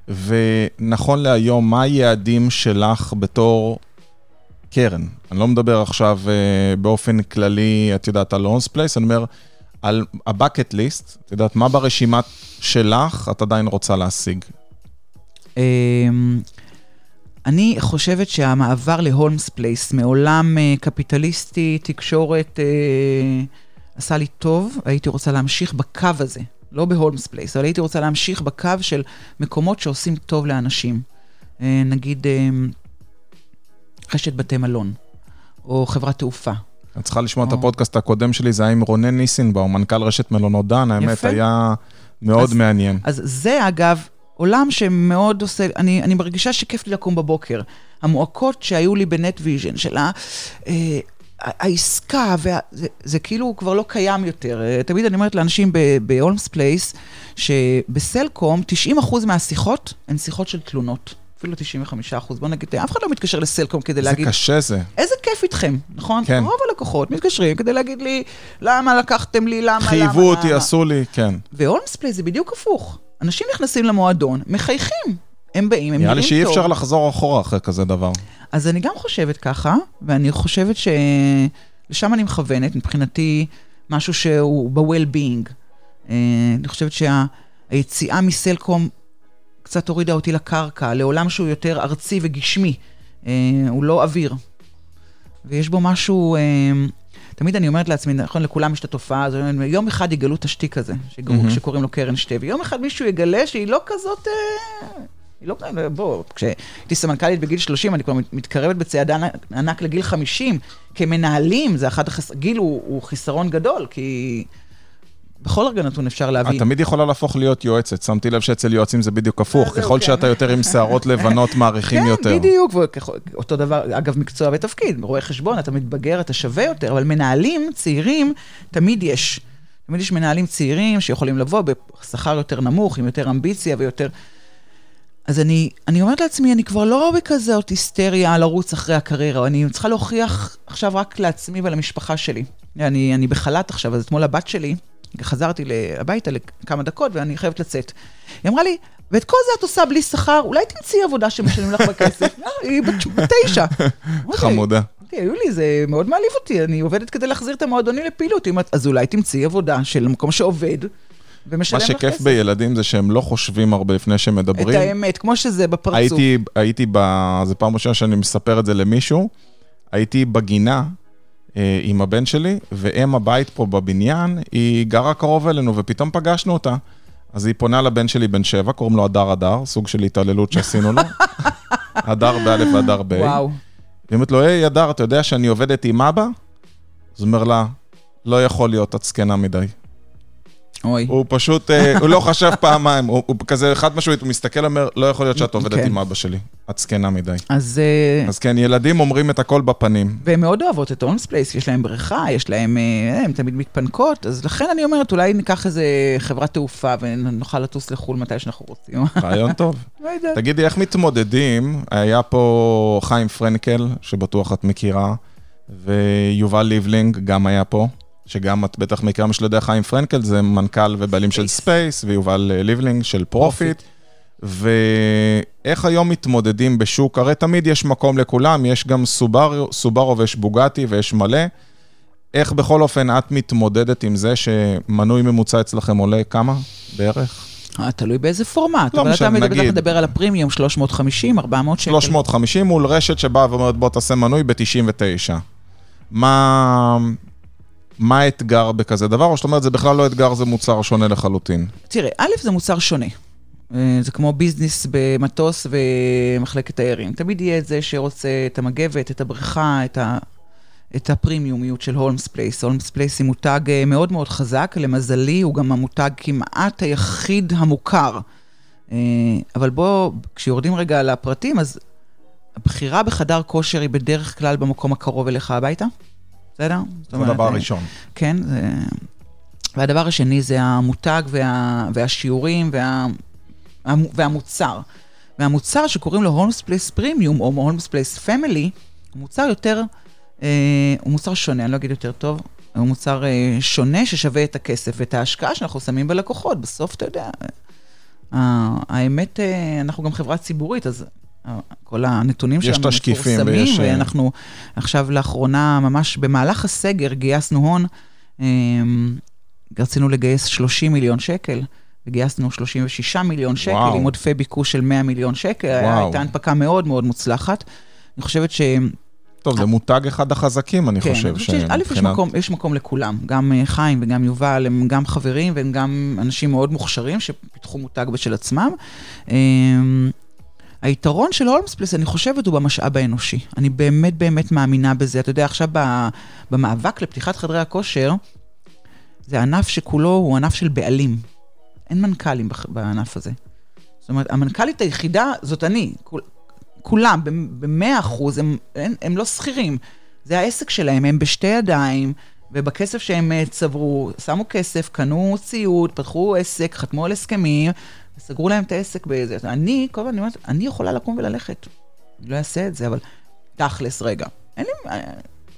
ונכון להיום, מה היעדים שלך בתור קרן? אני לא מדבר עכשיו באופן כללי, את יודעת, על אונס פלייס, אני אומר, על ה-bucket list, את יודעת, מה ברשימה שלך את עדיין רוצה להשיג? אמ, אני חושבת שהמעבר להולמס פלייס מעולם אה, קפיטליסטי, תקשורת, אה, עשה לי טוב, הייתי רוצה להמשיך בקו הזה, לא בהולמס פלייס, אבל הייתי רוצה להמשיך בקו של מקומות שעושים טוב לאנשים. אה, נגיד, רשת בתי מלון, או חברת תעופה, את צריכה לשמוע את הפודקאסט הקודם שלי, זה היה עם רונן ניסנבאום, מנכ"ל רשת מלונות דן, האמת, היה מאוד מעניין. אז זה, אגב, עולם שמאוד עושה, אני, אני מרגישה שכיף לי לקום בבוקר. המועקות שהיו לי בנטוויז'ן, של ה... אה, העסקה, וה, זה, זה כאילו כבר לא קיים יותר. אה, תמיד אני אומרת לאנשים בהולמס פלייס, שבסלקום 90% מהשיחות הן שיחות של תלונות. אפילו 95 אחוז. בוא נגיד, אף אחד לא מתקשר לסלקום כדי להגיד... זה קשה זה. איזה כיף איתכם, נכון? כן. רוב הלקוחות מתקשרים כדי להגיד לי, למה לקחתם לי, למה, למה, חייבו אותי, עשו לי, כן. והולמספליי זה בדיוק הפוך. אנשים נכנסים למועדון, מחייכים. הם באים, הם נראים טוב. נראה לי שאי אפשר לחזור אחורה אחרי כזה דבר. אז אני גם חושבת ככה, ואני חושבת שלשם אני מכוונת, מבחינתי, משהו שהוא ב-well-being. אה, אני חושבת שהיציאה מסלקום קצת הורידה אותי לקרקע, לעולם שהוא יותר ארצי וגשמי. אה, הוא לא אוויר. ויש בו משהו, אה, תמיד אני אומרת לעצמי, נכון, לכולם יש את התופעה הזו, יום אחד יגלו את השטיק הזה, mm-hmm. שקוראים לו קרן שתה, ויום אחד מישהו יגלה שהיא לא כזאת... אה, היא לא, בוא, כשהייתי סמנכ"לית בגיל 30, אני כבר מתקרבת בצעד ענק לגיל 50. כמנהלים, זה אחד החסר... גיל הוא, הוא חיסרון גדול, כי בכל רגע נתון אפשר להבין. את תמיד יכולה להפוך להיות יועצת, שמתי לב שאצל יועצים זה בדיוק הפוך, ככל כן. שאתה יותר עם שערות לבנות, מעריכים יותר. כן, בדיוק, אותו דבר, אגב, מקצוע ותפקיד, רואה חשבון, אתה מתבגר, אתה שווה יותר, אבל מנהלים צעירים, תמיד יש. תמיד יש מנהלים צעירים שיכולים לבוא בשכר יותר נמוך, עם יותר אמביציה ויותר... אז אני, אני אומרת לעצמי, אני כבר לא בכזאת היסטריה לרוץ אחרי הקריירה, אני צריכה להוכיח עכשיו רק לעצמי ולמשפחה שלי. אני, אני בחל"ת עכשיו, אז אתמול הבת שלי, חזרתי הביתה לכמה דקות ואני חייבת לצאת. היא אמרה לי, ואת כל זה את עושה בלי שכר, אולי תמצאי עבודה שמשלמים לך בכסף. אה, היא בת תשע. חמודה. אוקיי, יולי, זה מאוד מעליב אותי, אני עובדת כדי להחזיר את המועדונים לפעילות. אז אולי תמצאי עבודה של מקום שעובד. ומשלם לך כסף. מה שכיף בילדים זה שהם לא חושבים הרבה לפני שהם מדברים. את האמת, כמו שזה בפרצוף. הייתי, הייתי ב... זו פעם ראשונה שאני מספר את זה למישהו, הייתי בגינה עם הבן שלי, ואם הבית פה בבניין, היא גרה קרוב אלינו, ופתאום פגשנו אותה. אז היא פונה לבן שלי בן שבע, קוראים לו הדר הדר, סוג של התעללות שעשינו לו. הדר באלף והדר ב. וואו. היא אומרת לו, היי, הדר, אתה יודע שאני עובדת עם אבא? אז הוא אומר לה, לא יכול להיות, את זקנה מדי. אוי. הוא פשוט, אה, הוא לא חשב פעמיים, הוא, הוא כזה חד משמעית, הוא מסתכל, אומר, לא יכול להיות שאת עובדת כן. עם אבא שלי, את זקנה מדי. אז... אה, אז כן, ילדים אומרים את הכל בפנים. והן מאוד אוהבות את אונס פלייס, יש להם בריכה, יש להם, אה, הן תמיד מתפנקות, אז לכן אני אומרת, אולי ניקח איזה חברת תעופה ונוכל לטוס לחו"ל מתי שאנחנו רוצים. רעיון טוב. לא. תגידי, איך מתמודדים? היה פה חיים פרנקל, שבטוח את מכירה, ויובל ליבלינג גם היה פה. שגם את בטח מכירה מי שלא יודע, חיים פרנקל, זה מנכ"ל ובעלים של ספייס, ויובל אה, ליבלינג של פרופיט. ואיך היום מתמודדים בשוק? הרי תמיד יש מקום לכולם, יש גם סוברו, סוברו ויש בוגטי ויש מלא. איך בכל אופן את מתמודדת עם זה שמנוי ממוצע אצלכם עולה כמה בערך? אה, תלוי באיזה פורמט. לא משנה, נגיד. אבל אתה בטח מדבר על הפרימיום, 350, 400 שקל. 350 מול רשת שבאה ואומרת, בוא תעשה מנוי ב-99. מה, מה האתגר בכזה דבר, או שאת אומרת, זה בכלל לא אתגר, זה מוצר שונה לחלוטין? תראה, א', זה מוצר שונה. אה, זה כמו ביזנס במטוס ומחלקת תיירים. תמיד יהיה את זה שרוצה את המגבת, את הבריכה, את, ה, את הפרימיומיות של הולמס פלייס. הולמס פלייס היא מותג אה, מאוד מאוד חזק, למזלי, הוא גם המותג כמעט היחיד המוכר. אה, אבל בוא, כשיורדים רגע לפרטים, אז הבחירה בחדר כושר היא בדרך כלל במקום הקרוב אליך הביתה. בסדר? זה הדבר הראשון. כן, זה... והדבר השני זה המותג וה... והשיעורים וה... והמוצר. והמוצר שקוראים לו הולמס פלייס פרימיום, או הולמס פלייס Family, הוא מוצר יותר, אה, הוא מוצר שונה, אני לא אגיד יותר טוב, הוא מוצר אה, שונה ששווה את הכסף ואת ההשקעה שאנחנו שמים בלקוחות. בסוף, אתה יודע, אה, האמת, אה, אנחנו גם חברה ציבורית, אז כל הנתונים שלנו מפורסמים, ויש... ואנחנו עכשיו לאחרונה, ממש במהלך הסגר, גייסנו הון, אמ, רצינו לגייס 30 מיליון שקל. וגייסנו 36 מיליון שקל, וואו. עם עודפי ביקוש של 100 מיליון שקל, וואו. הייתה הנפקה מאוד מאוד מוצלחת. אני חושבת ש... טוב, זה מותג אחד החזקים, אני כן, חושב. כן, א', יש מקום, יש מקום לכולם. גם אה, חיים וגם יובל הם גם חברים והם גם אנשים מאוד מוכשרים שפיתחו מותג בשל עצמם. היתרון של הולמספלס, אני חושבת, הוא במשאב האנושי. אני באמת באמת מאמינה בזה. אתה יודע, עכשיו במאבק לפתיחת חדרי הכושר, זה ענף שכולו הוא ענף של בעלים. אין מנכ"לים בענף הזה. זאת אומרת, המנכ"לית היחידה זאת אני. כול, כולם, במאה אחוז, הם, הם, הם לא שכירים. זה העסק שלהם, הם בשתי ידיים, ובכסף שהם אה, צברו, שמו כסף, קנו ציוד, פתחו עסק, חתמו על הסכמים, סגרו להם את העסק באיזה... אני, כל הזמן, אני אומרת, אני יכולה לקום וללכת. אני לא אעשה את זה, אבל תכלס, רגע. אין לי...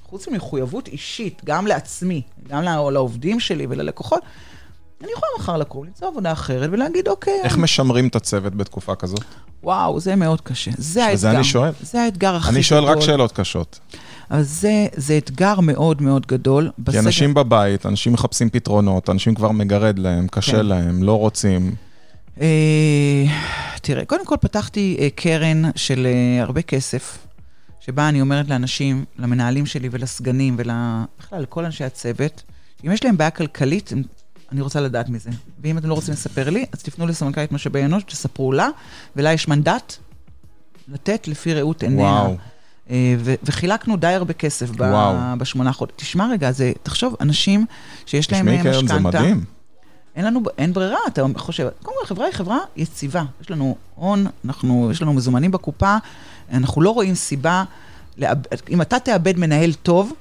חוץ ממחויבות אישית, גם לעצמי, גם לעובדים שלי וללקוחות, אני יכולה מחר לקום, למצוא עבודה אחרת ולהגיד, אוקיי... איך אני... משמרים את הצוות בתקופה כזאת? וואו, זה מאוד קשה. זה האתגר. וזה אני שואל. זה האתגר הכי גדול. אני שואל רק שאלות קשות. אז זה, זה אתגר מאוד מאוד גדול. כי בסגר... אנשים בבית, אנשים מחפשים פתרונות, אנשים כבר מגרד להם, קשה כן. להם, לא רוצים. אה, תראה, קודם כל פתחתי אה, קרן של אה, הרבה כסף, שבה אני אומרת לאנשים, למנהלים שלי ולסגנים ובכלל לכל אנשי הצוות, אם יש להם בעיה כלכלית, אני רוצה לדעת מזה. ואם אתם לא רוצים לספר לי, אז תפנו לסמנכ"לית משאבי אנוש, תספרו לה, ולה יש מנדט לתת לפי ראות עיניה. וואו. ו- וחילקנו די הרבה כסף ב- בשמונה חודשים. תשמע רגע, זה, תחשוב, אנשים שיש להם משכנתה... תשמעי, קרן, זה מדהים. אין לנו, אין ברירה, אתה חושב, קודם כל, החברה היא חברה יציבה. יש לנו הון, אנחנו, יש לנו מזומנים בקופה, אנחנו לא רואים סיבה, לאב, אם אתה תאבד מנהל טוב...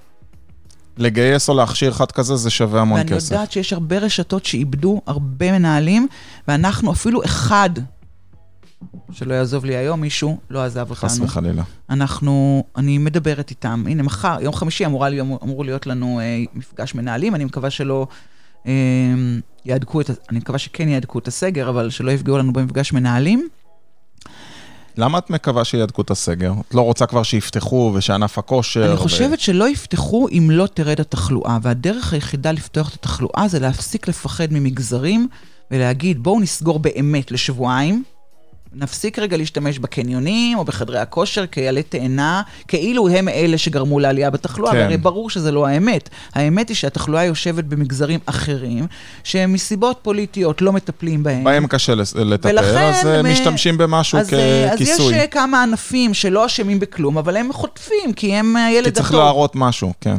לגייס או להכשיר אחד כזה, זה שווה המון ואני כסף. ואני יודעת שיש הרבה רשתות שאיבדו הרבה מנהלים, ואנחנו אפילו אחד שלא יעזוב לי היום מישהו, לא עזב אותנו. חס וחלילה. אנחנו, אני מדברת איתם. הנה, מחר, יום חמישי אמורה, אמור להיות לנו אה, מפגש מנהלים, אני מקווה שלא אה, יהדקו את, אני מקווה שכן יהדקו את הסגר, אבל שלא יפגעו לנו במפגש מנהלים. למה את מקווה שיהדקו את הסגר? את לא רוצה כבר שיפתחו ושענף הכושר... אני ו- חושבת שלא יפתחו אם לא תרד התחלואה, והדרך היחידה לפתוח את התחלואה זה להפסיק לפחד ממגזרים ולהגיד, בואו נסגור באמת לשבועיים, נפסיק רגע להשתמש בקניונים או בחדרי הכושר כעלי תאנה, כאילו הם אלה שגרמו לעלייה בתחלואה, כן. והרי ברור שזה לא האמת. האמת היא שהתחלואה יושבת במגזרים אחרים, שהם מסיבות פוליטיות לא מטפלים בהם. בהם קשה לטפל, ולכן אז אה, הם- משתמשים במשהו אז, אה, אז יש ככיסוי. אה, כמה ענפים שלא אשמים בכלום, אבל הם חוטפים, כי הם הילד כי הטוב. צריך להראות משהו, כן.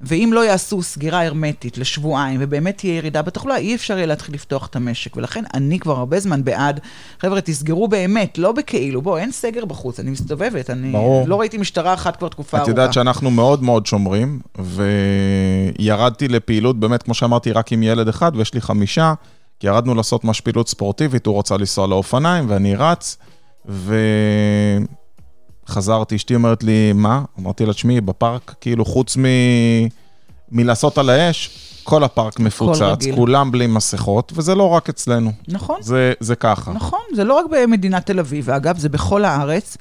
ואם לא יעשו סגירה הרמטית לשבועיים, ובאמת תהיה ירידה בתחלואה, אי אפשר יהיה להתחיל לפתוח את המשק. ולכן אני כבר הרבה זמן בעד, חבר'ה, תסגרו באמת, לא בכאילו, בוא, אין סגר בחוץ, אני מסתובבת, אני ברור. לא ראיתי משטרה אחת כבר תקופה את ארוכה. יודעת שאנחנו מאוד מאוד שומרים, וירדתי לפעילות, באמת, כמו שאמרתי, רק עם ילד אחד, ויש לי חמישה, כי ירדנו לעשות ממש פעילות ספורטיבית, הוא רצה לנסוע לאופניים, ואני רץ, וחזרתי, אשתי אומרת לי, מה? אמרתי לה, תשמעי, בפארק, כאילו, חוץ מ... מלעשות על האש, כל הפארק מפוצץ, רגיל. כולם בלי מסכות, וזה לא רק אצלנו, נכון, זה, זה ככה. נכון, זה לא רק במדינת תל אביב, ואגב, זה בכל הארץ.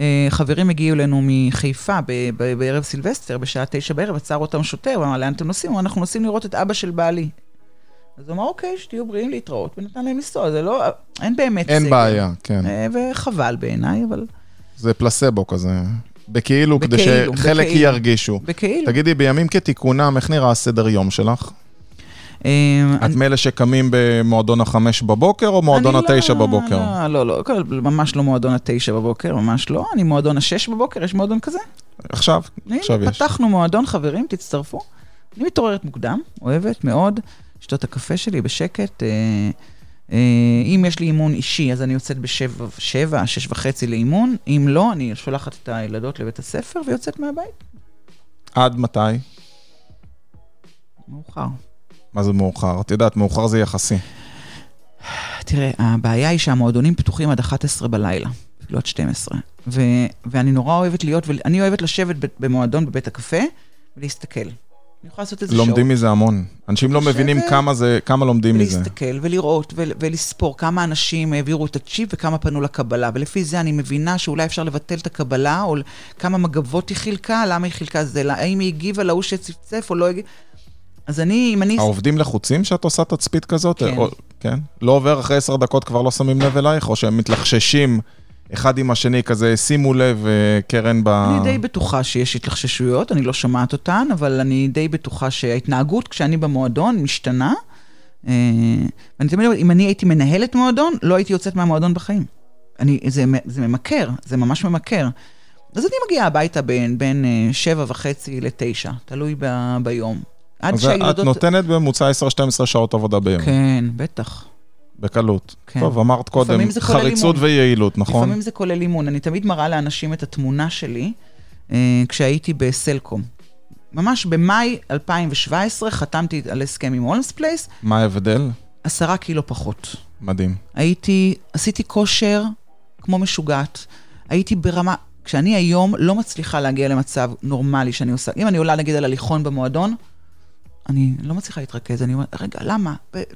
אה, חברים הגיעו אלינו מחיפה ב- ב- בערב סילבסטר, בשעה תשע בערב, עצר אותם שוטר, ואמר, לאן אתם נוסעים? הוא אמר, אנחנו נוסעים לראות את אבא של בעלי. אז הוא אמר, אוקיי, שתהיו בריאים להתראות, ונתן להם לנסוע, זה לא, אין באמת אין סגר. בעיה, כן. אה, וחבל בעיניי, אבל זה פלסבו כזה. בכאילו, כדי שחלק בכאילו. ירגישו. בכאילו. תגידי, בימים כתיקונם, איך נראה הסדר יום שלך? אה, את מאלה שקמים במועדון החמש בבוקר, או מועדון אני לא- התשע בבוקר? לא, לא, לא, ממש לא מועדון התשע בבוקר, ממש לא. אני מועדון השש בבוקר, יש מועדון כזה? עכשיו, עכשיו יש. פתחנו מועדון, חברים, תצטרפו. אני מתעוררת מוקדם, אוהבת מאוד, לשתות הקפה שלי בשקט. אה, אם יש לי אימון אישי, אז אני יוצאת בשבע, שבע, שש וחצי לאימון. אם לא, אני שולחת את הילדות לבית הספר ויוצאת מהבית. עד מתי? מאוחר. מה זה מאוחר? את יודעת, מאוחר זה יחסי. תראה, הבעיה היא שהמועדונים פתוחים עד 11 בלילה, אפילו עד 12. ו- ואני נורא אוהבת להיות, ואני אוהבת לשבת במועדון בבית הקפה ולהסתכל. אני יכולה לעשות איזה שעות. לומדים מזה המון. אנשים לא מבינים כמה זה, כמה לומדים מזה. ולהסתכל ולראות ול- ולספור כמה אנשים העבירו את הצ'יפ וכמה פנו לקבלה. ולפי זה אני מבינה שאולי אפשר לבטל את הקבלה, או כמה מגבות היא חילקה, למה היא חילקה זה, האם היא הגיבה להוא שצפצף או לא הגיבה. אז אני, אם אני... העובדים לחוצים שאת עושה תצפית כזאת? כן. או, כן? לא עובר אחרי עשר דקות כבר לא שמים לב אלייך, או שהם מתלחששים אחד עם השני, כזה שימו לב, אה, קרן ב... אני די בטוחה שיש התלחששויות, אני לא שומעת אותן, אבל אני די בטוחה שההתנהגות כשאני במועדון משתנה. אה, ואני תמיד אומרת, אם אני הייתי מנהלת מועדון, לא הייתי יוצאת מהמועדון בחיים. אני, זה, זה ממכר, זה ממש ממכר. אז אני מגיעה הביתה בין, בין אה, שבע וחצי לתשע, תלוי ב, ביום. עד אז את שהילדות... נותנת בממוצע 10-12 שעות עבודה ביום, כן, בטח. בקלות. כן. טוב, אמרת קודם, חריצות אימון. ויעילות, נכון? לפעמים זה כולל אימון. אני תמיד מראה לאנשים את התמונה שלי אה, כשהייתי בסלקום. ממש במאי 2017 חתמתי על הסכם עם הולמס פלייס, מה ההבדל? עשרה קילו פחות. מדהים. הייתי, עשיתי כושר כמו משוגעת. הייתי ברמה, כשאני היום לא מצליחה להגיע למצב נורמלי שאני עושה, אם אני עולה נגיד על הליכון במועדון, אני לא מצליחה להתרכז, אני אומרת, רגע, למה?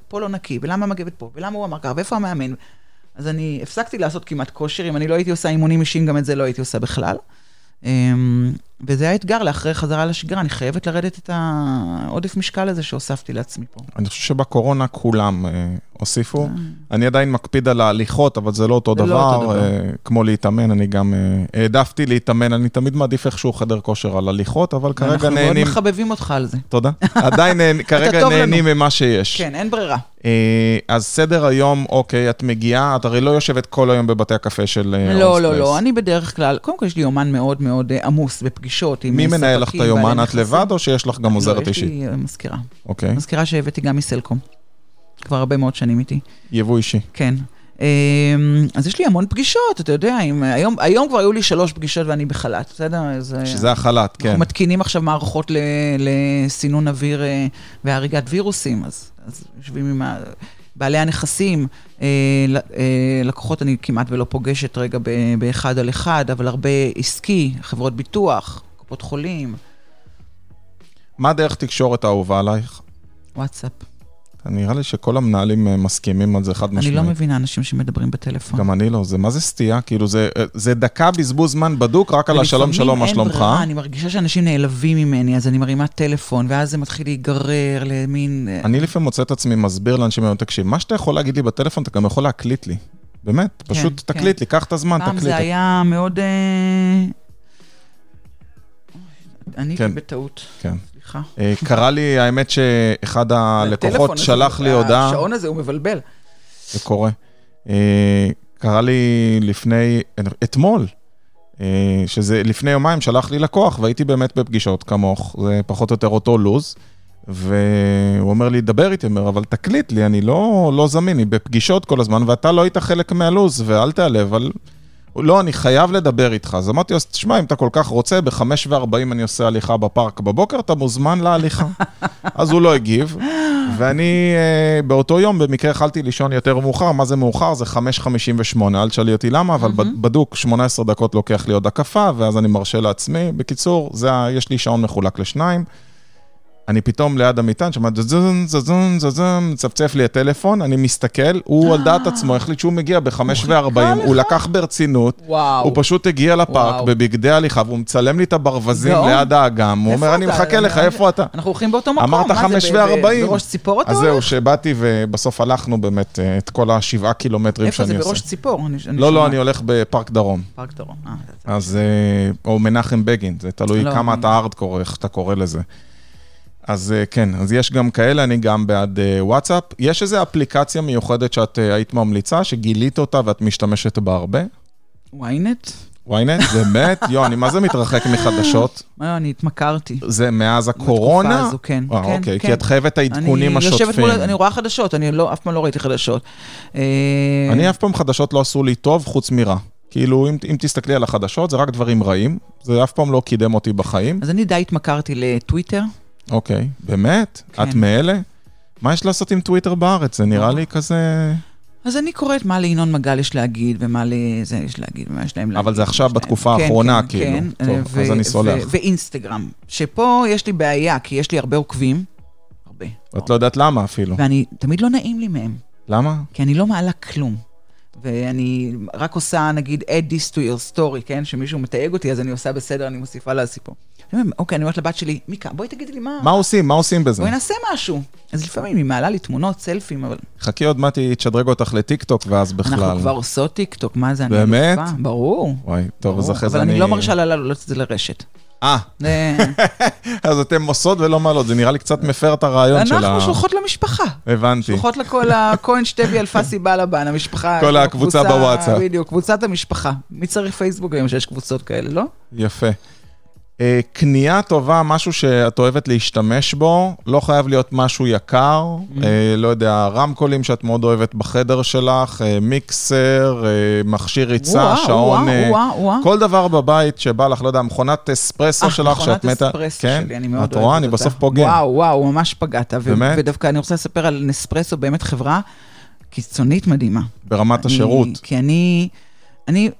פה לא נקי, ולמה מגבת פה, ולמה הוא אמר ככה, ואיפה המאמן? אז אני הפסקתי לעשות כמעט כושר, אם אני לא הייתי עושה אימונים אישיים, גם את זה לא הייתי עושה בכלל. אמ, וזה האתגר לאחרי חזרה לשגרה, אני חייבת לרדת את העודף משקל הזה שהוספתי לעצמי פה. אני חושב שבקורונה כולם אה, הוסיפו. אני עדיין מקפיד על ההליכות, אבל זה לא אותו לא דבר. אה, כמו להתאמן, אני גם אה, העדפתי להתאמן, אני תמיד מעדיף איכשהו חדר כושר על הליכות, אבל כרגע אנחנו מאוד נהנים... מחבבים אותך על זה. תודה. עדיין כרגע. נהנים ממה שיש. כן, אין ברירה. אה, אז סדר היום, אוקיי, את מגיעה, את הרי לא יושבת כל היום בבתי הקפה של אה, לא, לא. לא, אני בדרך כלל, קודם כל יש לי יומן מאוד מאוד אה, עמוס בפגישות עם מי אה, מנהל לך את ספקים, היומן? את. לבד או שיש לך גם עוזרת לא, יש אישית? לי אה, מזכירה. אוקיי. מזכירה שהבאתי גם מסלקום. כבר הרבה מאוד שנים איתי. יבוא אישי. כן. אמ, אז יש לי המון פגישות, אתה יודע, עם, היום, היום כבר היו לי שלוש פגישות ואני בחל"ת, בסדר? אז, אה, שזה החל"ת, כן. אנחנו מתקינים עכשיו מערכות ל- לסינון אוויר אה, והריגת וירוסים, אז, אז יושבים עם ה... בעלי הנכסים, אה, לקוחות אני כמעט ולא פוגשת רגע ב- באחד על אחד, אבל הרבה עסקי, חברות ביטוח, קופות חולים, מה דרך תקשורת האהובה עלייך? וואטסאפ. נראה לי שכל המנהלים אה, מסכימים על זה חד אני משמעית. לא מבינה אנשים שמדברים בטלפון. גם אני לא, זה מה זה סטייה? כאילו זה, זה דקה בזבוז זמן בדוק רק על השלום ולפעמים שלום, מה אין שלומך? ברירה, אני מרגישה שאנשים נעלבים ממני, אז אני מרימה טלפון, ואז זה מתחיל להיגרר למין... אה, אני לפעמים מוצא את עצמי מסביר לאנשים היום, תקשיב, מה שאתה יכול להגיד לי בטלפון, אתה גם יכול להקליט לי. באמת, פשוט כן. תקליט לי, קח את הזמן, פעם תקליט. זה היה מאוד... אה, עניתי כן. בטעות, כן. סליחה. אה, קרה לי, האמת שאחד הלקוחות שלח לי הודעה, השעון הזה הוא מבלבל. זה קורה. אה, קרה לי לפני, אתמול, אה, שזה לפני יומיים שלח לי לקוח, והייתי באמת בפגישות כמוך, זה פחות או יותר אותו לוז, והוא אומר לי, דבר איתי, אומר, אבל תקליט לי, אני לא, לא זמין, אני בפגישות כל הזמן, ואתה לא היית חלק מהלוז, ואל תיעלב, אבל... לא, אני חייב לדבר איתך. אז אמרתי לו, אז תשמע, אם אתה כל כך רוצה, ב-5.40 אני עושה הליכה בפארק בבוקר, אתה מוזמן להליכה. אז הוא לא הגיב, ואני אה, באותו יום במקרה יכלתי לישון יותר מאוחר, מה זה מאוחר? זה 5.58, אל תשאלי אותי למה, אבל. בדוק, 18 דקות לוקח לי עוד הקפה, ואז אני מרשה לעצמי. בקיצור, זה, יש לי שעון מחולק לשניים. אני פתאום ליד המטען, שומע זזון, זזון, זזון, מצפצף לי הטלפון, אני מסתכל, הוא על דעת עצמו החליט שהוא מגיע ב-5 ו-40, הוא לקח ברצינות. הוא פשוט הגיע לפארק. בבגדי הליכה, והוא מצלם לי את הברווזים. ליד האגם, הוא אומר, אני? מחכה לך, איפה אתה? אנחנו הולכים באותו מקום. אמרת מה זה, חמש ב- ב- וארבעים. בראש ציפור אתה אז הולך? זהו, שבאתי ובסוף הלכנו באמת אה, את כל השבעה קילומטרים איפה זה, שאני בראש עושה. ציפור? לא, לא. אני הולך בפארק דרום. פארק דרום. אה, אז, אה, או מנחם בגין, זה תלוי לא, כמה אתה ארדקור, איך אתה קורא לזה. אז אה, כן, אז יש גם כאלה, אני גם בעד אה, וואטסאפ. יש איזו אפליקציה מיוחדת שאת אה, היית ממליצה, שגילית אותה ואת משתמשת בה הרבה? ynet? ynet, באמת? יו, אני מה זה מתרחק מחדשות? אה, אני התמכרתי. זה מאז בתקופה הקורונה? הזו, כן. אה, כן, אוקיי, כן. כי את חייבת העדכונים השוטפים. אני רואה חדשות, אני לא, אף פעם לא ראיתי חדשות. אני אף פעם חדשות לא עשו לי טוב חוץ מרע. כאילו, אם, אם תסתכלי על החדשות, זה רק דברים רעים. זה אף פעם לא קידם אותי בחיים. אז אני די התמכרתי לטוויטר. אוקיי, באמת? כן. את מאלה? מה יש לעשות עם טוויטר בארץ? זה נראה לי כזה... אז אני קוראת מה לינון מגל יש להגיד, ומה לזה יש להגיד, ומה יש להם להגיד. אבל זה עכשיו. בתקופה כן, האחרונה, כן, כאילו. כן, טוב, ו- אז אני ו- סולח. ואינסטגרם, שפה יש לי בעיה, כי יש לי הרבה עוקבים. הרבה. את לא יודעת למה אפילו. ואני, תמיד לא נעים לי מהם, למה? כי אני לא מעלה כלום. ואני רק עושה, נגיד, add this to your story, כן? שמישהו מתייג אותי, אז אני עושה בסדר, אני מוסיפה לסיפור. אני אוקיי, אני אומרת לבת שלי, מיקה, בואי תגידי לי מה... מה עושים? מה עושים בזה? בואי נעשה משהו. אז לפעמים היא מעלה לי תמונות, סלפים, אבל חכי עוד מעט היא תשדרג אותך לטיקטוק, ואז בכלל. אנחנו כבר עושות טיק טוק, מה זה, אני באמת? ברור. וואי, טוב, אז אחרי זה אבל אני... אני לא מרשה לה להעלות את זה לרשת. אה, אז אתם עושות ולא מעלות, זה נראה לי קצת מפר את הרעיון של ה... אנחנו שולחות למשפחה. הבנתי. שולחות לכל הכהן שתוי אלפסי בלבן, המשפחה. כל הקבוצה קבוצה- בוואטסאפ. בדיוק, קבוצת המשפחה. מי צריך פייסבוק היום שיש קבוצות כאלה, לא? יפה. אה, קנייה טובה, משהו שאת אוהבת להשתמש בו, לא חייב להיות משהו יקר, Mm-hmm. אה, לא יודע, רמקולים שאת מאוד אוהבת בחדר שלך, אה, מיקסר, מכשיר ריצה, שעון. כל דבר בבית שבא לך, לא יודע, מכונת אספרסו שלך, מכונת שאת מתה... אספרסו כן? שלי, אני מאוד את רואה, אני אוהבת בסוף אותה. פוגם. וואו, וואו, ממש פגעת. באמת? ודווקא אני רוצה לספר על נספרסו, באמת חברה קיצונית מדהימה. ברמת אני- השירות. כי אני, אני,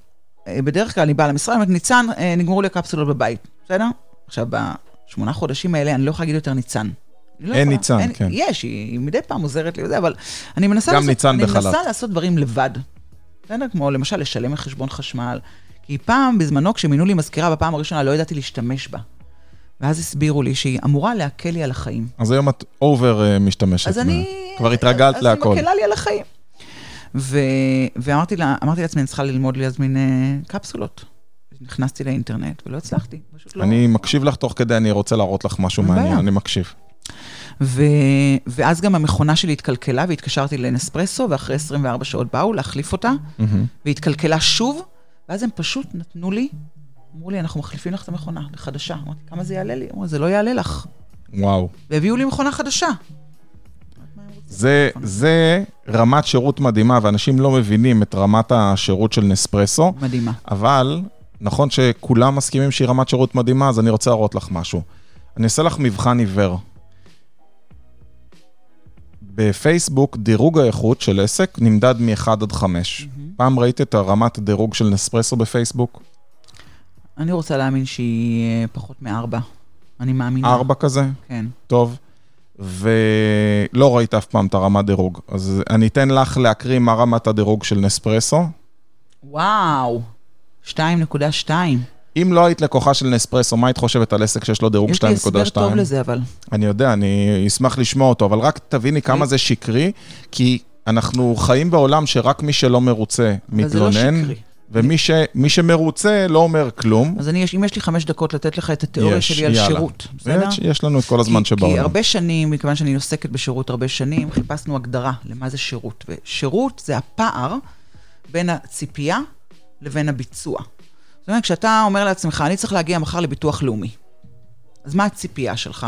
בדרך כלל אני באה למשרד, אומרת, ניצן, נגמרו לי הקפסולות בבית, בסדר? עכשיו, בשמונה חודשים האלה אני לא יכולה להגיד יותר ניצן. לא אין יכולה. ניצן, כן. יש, היא, היא מדי פעם עוזרת לי וזה, אבל אני מנסה גם לעשות, ניצן אני בחל"ת. מנסה לעשות דברים לבד. בסדר? כמו למשל לשלם מחשבון חשמל. כי פעם, בזמנו, כשמינו לי מזכירה בפעם הראשונה, לא ידעתי להשתמש בה. ואז הסבירו לי שהיא אמורה להקל לי על החיים. אז היום את אובר משתמשת. אז ב- אני... כבר התרגלת אז להכל. אז היא מקלה לי על החיים. ו... ואמרתי לה, לעצמי, אני צריכה ללמוד להזמין אה, קפסולות. נכנסתי לאינטרנט ולא הצלחתי, פשוט לא... אני מקשיב לך תוך כדי, אני רוצה להראות לך משהו מעניין. אני מקשיב. ו... ואז גם המכונה שלי התקלקלה והתקשרתי לנספרסו, ואחרי 24 שעות באו להחליף אותה. והתקלקלה שוב, ואז הם פשוט נתנו לי, אמרו לי, אנחנו מחליפים לך את המכונה לחדשה. אמרתי, כמה זה יעלה לי? אמרו, זה לא יעלה לך. וואו. והביאו לי מכונה חדשה. זה, זה רמת שירות מדהימה, ואנשים לא מבינים את רמת השירות של נספרסו, מדהימה. אבל נכון שכולם מסכימים שהיא רמת שירות מדהימה, אז אני רוצה להראות לך משהו. אני אעשה לך מבחן עיוור. בפייסבוק, דירוג האיכות של עסק נמדד מ-1 עד 5. פעם ראית את הרמת דירוג של נספרסו בפייסבוק? אני רוצה להאמין שהיא אה, פחות מארבע. אני מאמינה. ארבע כזה? כן. טוב. ולא ראית אף פעם את הרמת דירוג. אז אני אתן לך להקריא מה רמת הדירוג של נספרסו. וואו, 2.2. אם לא היית לקוחה של נספרסו, מה היית חושבת על עסק שיש לו דירוג 2.2? יש לי הסבר טוב לזה, אבל. אני יודע, אני אשמח לשמוע אותו, אבל רק תביני כמה זה שקרי, כי אנחנו חיים בעולם שרק מי שלא מרוצה אבל זה לא מתלונן, שקרי. ומי ש, שמרוצה לא אומר כלום. אז אני, יש- אם יש לי חמש דקות לתת לך את התיאוריה יש, שלי על יאללה. שירות, בסדר? יש, יש לנו את כל הזמן שבעולם. כי הרבה שנים, מכיוון שאני עוסקת בשירות הרבה שנים, חיפשנו הגדרה למה זה שירות. ושירות זה הפער בין הציפייה לבין הביצוע. זאת אומרת, כשאתה אומר לעצמך, אני צריך להגיע מחר לביטוח לאומי. אז מה הציפייה שלך?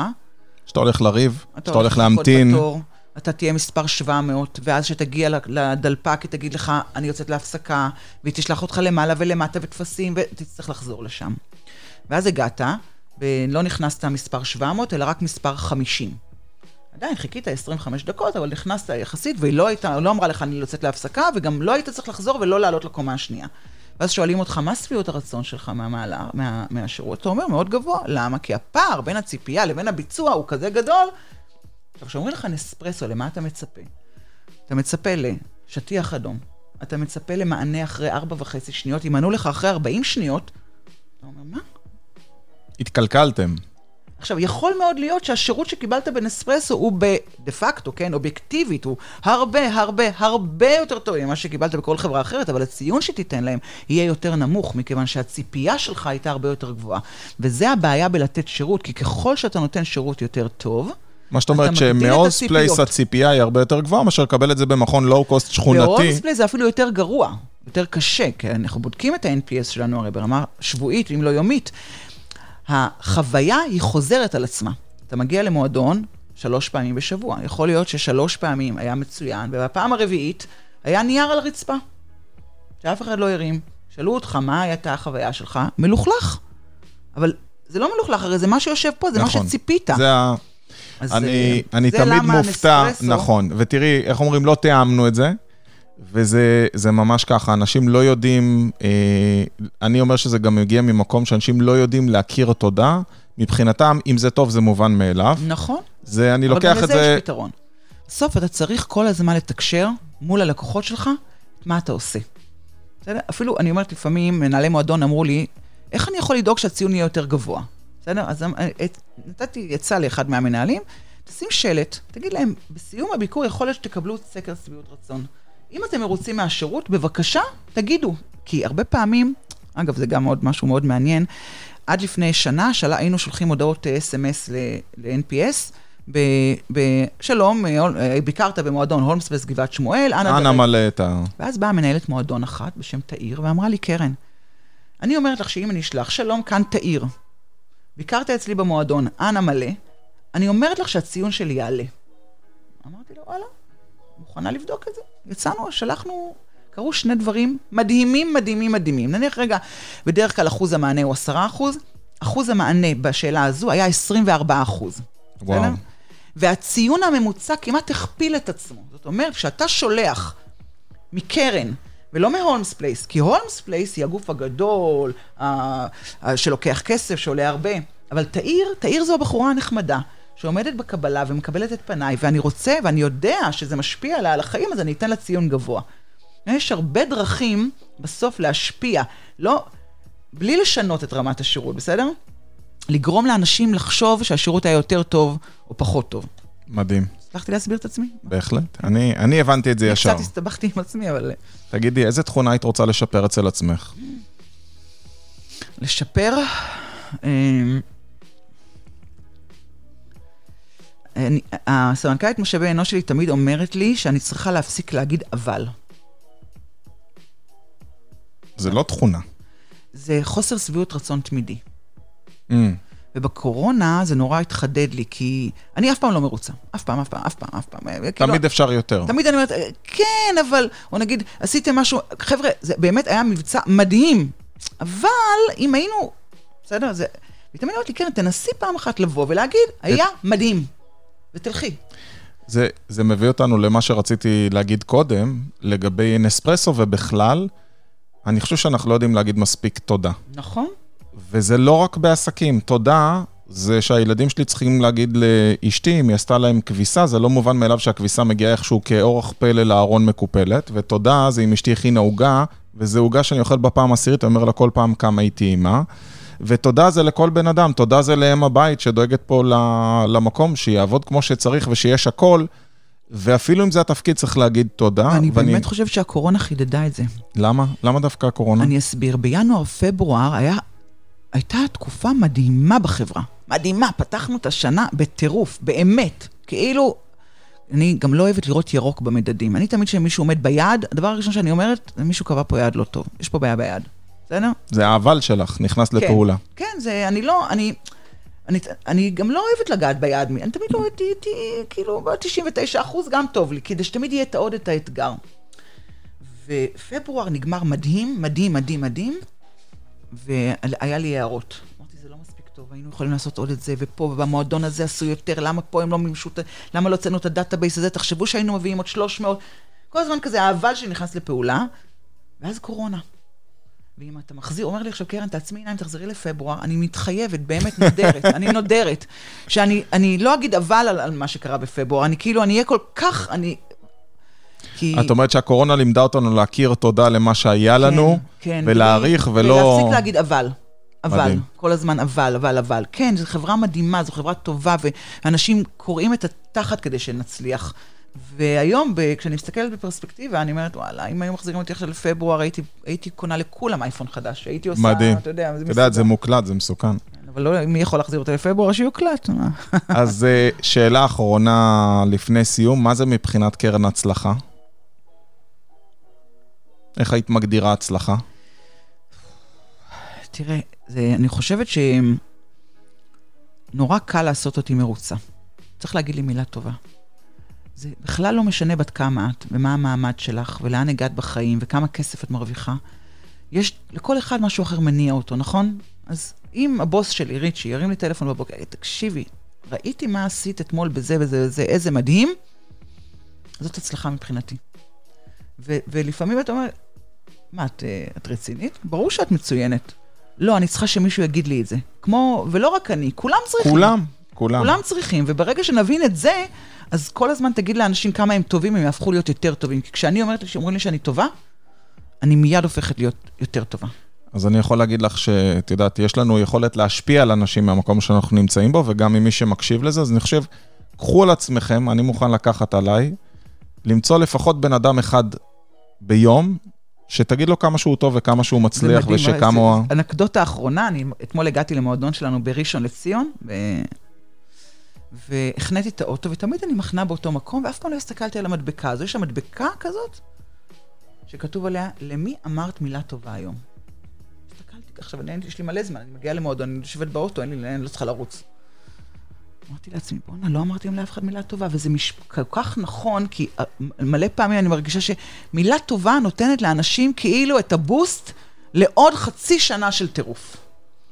שאתה הולך לריב, אתה שאתה הולך להמתין. בתור, אתה תהיה מספר 700, ואז כשתגיע לדלפק, היא תגיד לך, אני יוצאת להפסקה, והיא תשלח אותך למעלה ולמטה וטפסים, ותצטרך לחזור לשם. ואז הגעת, ולא נכנסת מספר 700, אלא רק מספר 50. עדיין חיכית 25 דקות, אבל נכנסת יחסית, והיא לא הייתה, לא אמרה לך, אני יוצאת להפסקה, וגם לא היית צריך לחזור ולא לעלות לקומה השנייה. ואז שואלים אותך, מה שביעות הרצון שלך מהמעלה, מה, מהשירות? אתה אומר, מאוד גבוה. למה? כי הפער בין הציפייה לבין הביצוע הוא כזה גדול, עכשיו, כשאומרים לך נספרסו, למה אתה מצפה? אתה מצפה לשטיח אדום, אתה מצפה למענה אחרי ארבע וחצי שניות, אם ענו לך אחרי 40 שניות, אתה אומר, מה? התקלקלתם. עכשיו, יכול מאוד להיות שהשירות שקיבלת בנספרסו הוא דה פקטו, כן, אובייקטיבית, הוא הרבה, הרבה, הרבה יותר טוב ממה שקיבלת בכל חברה אחרת, אבל הציון שתיתן להם יהיה יותר נמוך, מכיוון שהציפייה שלך הייתה הרבה יותר גבוהה. וזה הבעיה בלתת שירות, כי ככל שאתה נותן שירות יותר טוב, מה זאת אומרת שמהולמס פלייס. הציפייה היא הרבה יותר גבוהה מאשר לקבל את זה במכון לואו-קוסט שכונתי. בהולמס פלייס זה אפילו יותר גרוע, יותר קשה, כי אנחנו בודקים את ה-NPS שלנו הרי ברמה שבועית, אם לא יומית. החוויה היא חוזרת על עצמה. אתה מגיע למועדון שלוש פעמים בשבוע. יכול להיות ששלוש פעמים היה מצוין, ובפעם הרביעית היה נייר על הרצפה, שאף אחד לא הרים. שאלו אותך, מה הייתה החוויה שלך? מלוכלך. אבל זה לא מלוכלך, הרי זה מה שיושב פה, זה מה נכון. שציפית. זה ה... אז, אני, אה, אני זה תמיד מופתע, הנספרסו- נכון, ותראי, איך אומרים, לא תיאמנו את זה, וזה זה ממש ככה, אנשים לא יודעים, אה, אני אומר שזה גם מגיע ממקום שאנשים לא יודעים להכיר תודה, מבחינתם, אם זה טוב, זה מובן מאליו. נכון. זה, אני אבל לוקח גם את לזה זה, יש פתרון. בסוף אתה צריך כל הזמן לתקשר מול הלקוחות שלך מה אתה עושה. בסדר? אפילו, אני אומרת, לפעמים מנהלי מועדון אמרו לי, איך אני יכול לדאוג שהציון יהיה יותר גבוה? בסדר? אז את- נתתי עצה לאחד מהמנהלים, תשים שלט, תגיד להם, בסיום הביקור יכול להיות שתקבלו סקר שביעות רצון. אם אתם מרוצים מהשירות, בבקשה, תגידו. כי הרבה פעמים, אגב, זה גם עוד משהו מאוד מעניין, עד לפני שנה של... היינו שולחים הודעות אה, אס.אם.אס ל-NPS, ב... ב... שלום, אה, אה, ביקרת במועדון הולמספלס גבעת שמואל, אנא... אנא דרג." מלא את ה... ואז באה מנהלת מועדון אחת בשם תאיר, ואמרה לי, קרן, אני אומרת לך שאם אני אשלח, שלום, כאן תאיר. ביקרת אצלי במועדון, אנא מלא, אני אומרת לך שהציון שלי יעלה. אמרתי לו, וואלה, מוכנה לבדוק את זה. יצאנו, שלחנו, קרו שני דברים מדהימים, מדהימים, מדהימים. נניח רגע, בדרך כלל אחוז המענה הוא 10 אחוז, אחוז המענה בשאלה הזו היה 24 אחוז. וואו. בסדר? והציון הממוצע כמעט הכפיל את עצמו. זאת אומרת, כשאתה שולח מקרן, ולא מהולמס פלייס, כי הולמס פלייס היא הגוף הגדול, ה- ה- שלוקח כסף, שעולה הרבה, אבל תאיר, תאיר זו הבחורה הנחמדה. שעומדת בקבלה ומקבלת את פניי, ואני רוצה, ואני יודע שזה משפיע עליה על החיים, אז אני אתן לה ציון גבוה. יש הרבה דרכים בסוף להשפיע, לא, בלי לשנות את רמת השירות, בסדר? לגרום לאנשים לחשוב שהשירות היה יותר טוב או פחות טוב. מדהים, הצלחתי להסביר את עצמי? בהחלט. אני, אני הבנתי את זה ישר. קצת הסתבכתי עם עצמי, אבל... תגידי, איזה תכונה היית רוצה לשפר אצל עצמך? לשפר... הסמנכ"לית משאבי אנוש שלי תמיד אומרת לי שאני צריכה להפסיק להגיד אבל. זה לא תכונה. זה חוסר שביעות רצון תמידי. Mm, ובקורונה זה נורא התחדד לי, כי אני אף פעם לא מרוצה. אף פעם, אף פעם, אף פעם, אף פעם. כאילו, תמיד אפשר יותר. תמיד אני אומרת, "אה, כן, אבל, או נגיד, עשיתם משהו, חבר'ה, זה באמת היה מבצע מדהים, אבל אם היינו, בסדר, זה, היא תמיד אומרת לי, כן, תנסי פעם אחת לבוא ולהגיד, היה מדהים, ותלכי. זה, זה מביא אותנו למה שרציתי להגיד קודם, לגבי נספרסו ובכלל, אני חושב שאנחנו לא יודעים להגיד מספיק תודה. נכון. וזה לא רק בעסקים, תודה זה שהילדים שלי צריכים להגיד לאשתי, אם היא עשתה להם כביסה, זה לא מובן מאליו שהכביסה מגיעה איכשהו כאורח פלא לארון מקופלת, ותודה זה אם אשתי הכינה עוגה, וזו עוגה שאני אוכל בפעם עשירית, אני אומר לה כל פעם כמה היא טעימה. ותודה זה לכל בן אדם, תודה זה לאם הבית שדואגת פה למקום, שיעבוד כמו שצריך ושיש הכל. ואפילו אם זה התפקיד, צריך להגיד תודה. אני ואני... באמת חושב שהקורונה חידדה את זה. למה? למה דווקא הקורונה? אני אסביר. בינואר-פברואר היה, הייתה תקופה מדהימה בחברה. מדהימה, פתחנו את השנה בטירוף, באמת. כאילו, אני גם לא אוהבת לראות ירוק במדדים. אני תמיד כשמישהו עומד ביעד, הדבר הראשון שאני אומרת, מישהו קבע פה יעד לא טוב. יש פה בעיה ביעד. בסדר? זה האבל שלך, נכנס כן, לפעולה. כן, זה, אני לא, אני, אני, אני גם לא אוהבת לגעת ביד, אני תמיד לא הייתי, כאילו, ב-99 אחוז גם טוב לי, כדי שתמיד יהיה עוד את האתגר. ופברואר נגמר מדהים, מדהים, מדהים, מדהים, והיה לי הערות. אמרתי, זה לא מספיק טוב, היינו יכולים לעשות עוד את זה, ופה, ובמועדון הזה עשו יותר, למה פה הם לא מימשו, למה לא הוצאנו את ה database הזה, תחשבו שהיינו מביאים עוד 300, כל הזמן כזה ה-אבל שנכנס לפעולה, ואז קורונה. ואם אתה מחזיר, אומר לי עכשיו, קרן, תעצמי עיניים, תחזרי לפברואר, אני מתחייבת, באמת נודרת, אני נודרת, שאני לא אגיד אבל על, על מה שקרה בפברואר, אני כאילו, אני אהיה כל כך, אני... כי... את אומרת שהקורונה לימדה אותנו להכיר תודה למה שהיה לנו, כן, כן, ולהעריך ולא... ולהפסיק להגיד אבל. אבל, מדהים. כל הזמן אבל, אבל, אבל. כן, זו חברה מדהימה, זו חברה טובה, ואנשים קוראים את התחת כדי שנצליח. והיום, כשאני מסתכלת בפרספקטיבה, אני אומרת, וואלה, אם היו מחזירים אותי עכשיו לפברואר, הייתי, הייתי קונה לכולם אייפון חדש. הייתי עושה, מדהים. אתה יודע, זה אתה יודע, זה מוקלט, זה מסוכן. כן, אבל לא, מי יכול להחזיר אותי לפברואר? שיוקלט. אז אה, שאלה אחרונה לפני סיום, מה זה מבחינת קרן הצלחה? איך היית מגדירה הצלחה? תראה, זה, אני חושבת שנורא קל לעשות אותי מרוצה. צריך להגיד לי מילה טובה. זה בכלל לא משנה בת כמה את, ומה המעמד שלך, ולאן הגעת בחיים, וכמה כסף את מרוויחה. יש לכל אחד משהו אחר מניע אותו, נכון? אז אם הבוס שלי, ריצ'י, ירים לי טלפון בבוקר, תקשיבי, ראיתי מה עשית אתמול בזה וזה וזה, איזה מדהים, זאת הצלחה מבחינתי. ו- ולפעמים אתה אומר, מה, את, אה, את רצינית? ברור שאת מצוינת. לא, אני צריכה שמישהו יגיד לי את זה. כמו, ולא רק אני, כולם צריכים. כולם, כולם. כולם צריכים, וברגע שנבין את זה, אז כל הזמן תגיד לאנשים כמה הם טובים, הם יהפכו להיות יותר טובים. כי כשאני אומרת, שאומרים לי שאני טובה, אני מיד הופכת להיות יותר טובה. אז אני יכול להגיד לך שאת יודעת, יש לנו יכולת להשפיע על אנשים מהמקום שאנחנו נמצאים בו, וגם ממי שמקשיב לזה, אז אני חושב, קחו על עצמכם, אני מוכן לקחת עליי, למצוא לפחות בן אדם אחד ביום, שתגיד לו כמה שהוא טוב וכמה שהוא מצליח, ושכמה הוא... אנקדוטה אחרונה, אני אתמול הגעתי למועדון שלנו בראשון לציון, ב... והחניתי את האוטו, ותמיד אני מחנה באותו מקום, ואף פעם לא הסתכלתי על המדבקה הזו. יש שם מדבקה כזאת, שכתוב עליה, למי אמרת מילה טובה היום? הסתכלתי, עכשיו, אני, יש לי מלא זמן, אני מגיעה למועדון, אני יושבת באוטו, אין לי, אני לא צריכה לרוץ. אמרתי לעצמי, בואנה, לא אמרתי לאף אחד מילה טובה, וזה מש... כל כך נכון, כי אה, מלא פעמים אני מרגישה שמילה טובה נותנת לאנשים כאילו את הבוסט לעוד חצי שנה של טירוף.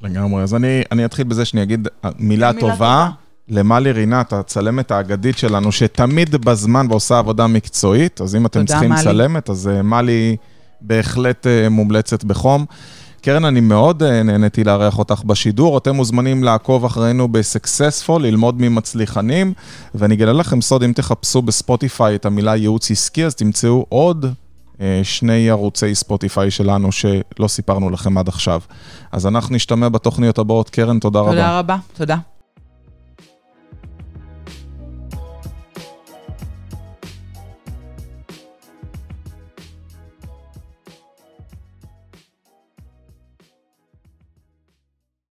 לגמרי, אז אני, אני אתחיל בזה שאני אגיד אה, מילה, מילה טובה. טובה. למלי רינת, הצלמת האגדית שלנו, שתמיד בזמן ועושה עבודה מקצועית, אז אם אתם תודה, צריכים מלי. צלמת, אז uh, מלי בהחלט uh, מומלצת בחום. קרן, אני מאוד uh, נהניתי לארח אותך בשידור. אתם מוזמנים לעקוב אחרינו ב-Successful, ללמוד ממצליחנים, ואני אגלה לכם סוד, אם תחפשו בספוטיפיי את המילה ייעוץ עסקי, אז תמצאו עוד שני ערוצי ספוטיפיי שלנו שלא סיפרנו לכם עד עכשיו. אז אנחנו נשתמע בתוכניות הבאות. קרן, תודה, תודה רבה. תודה רבה, תודה.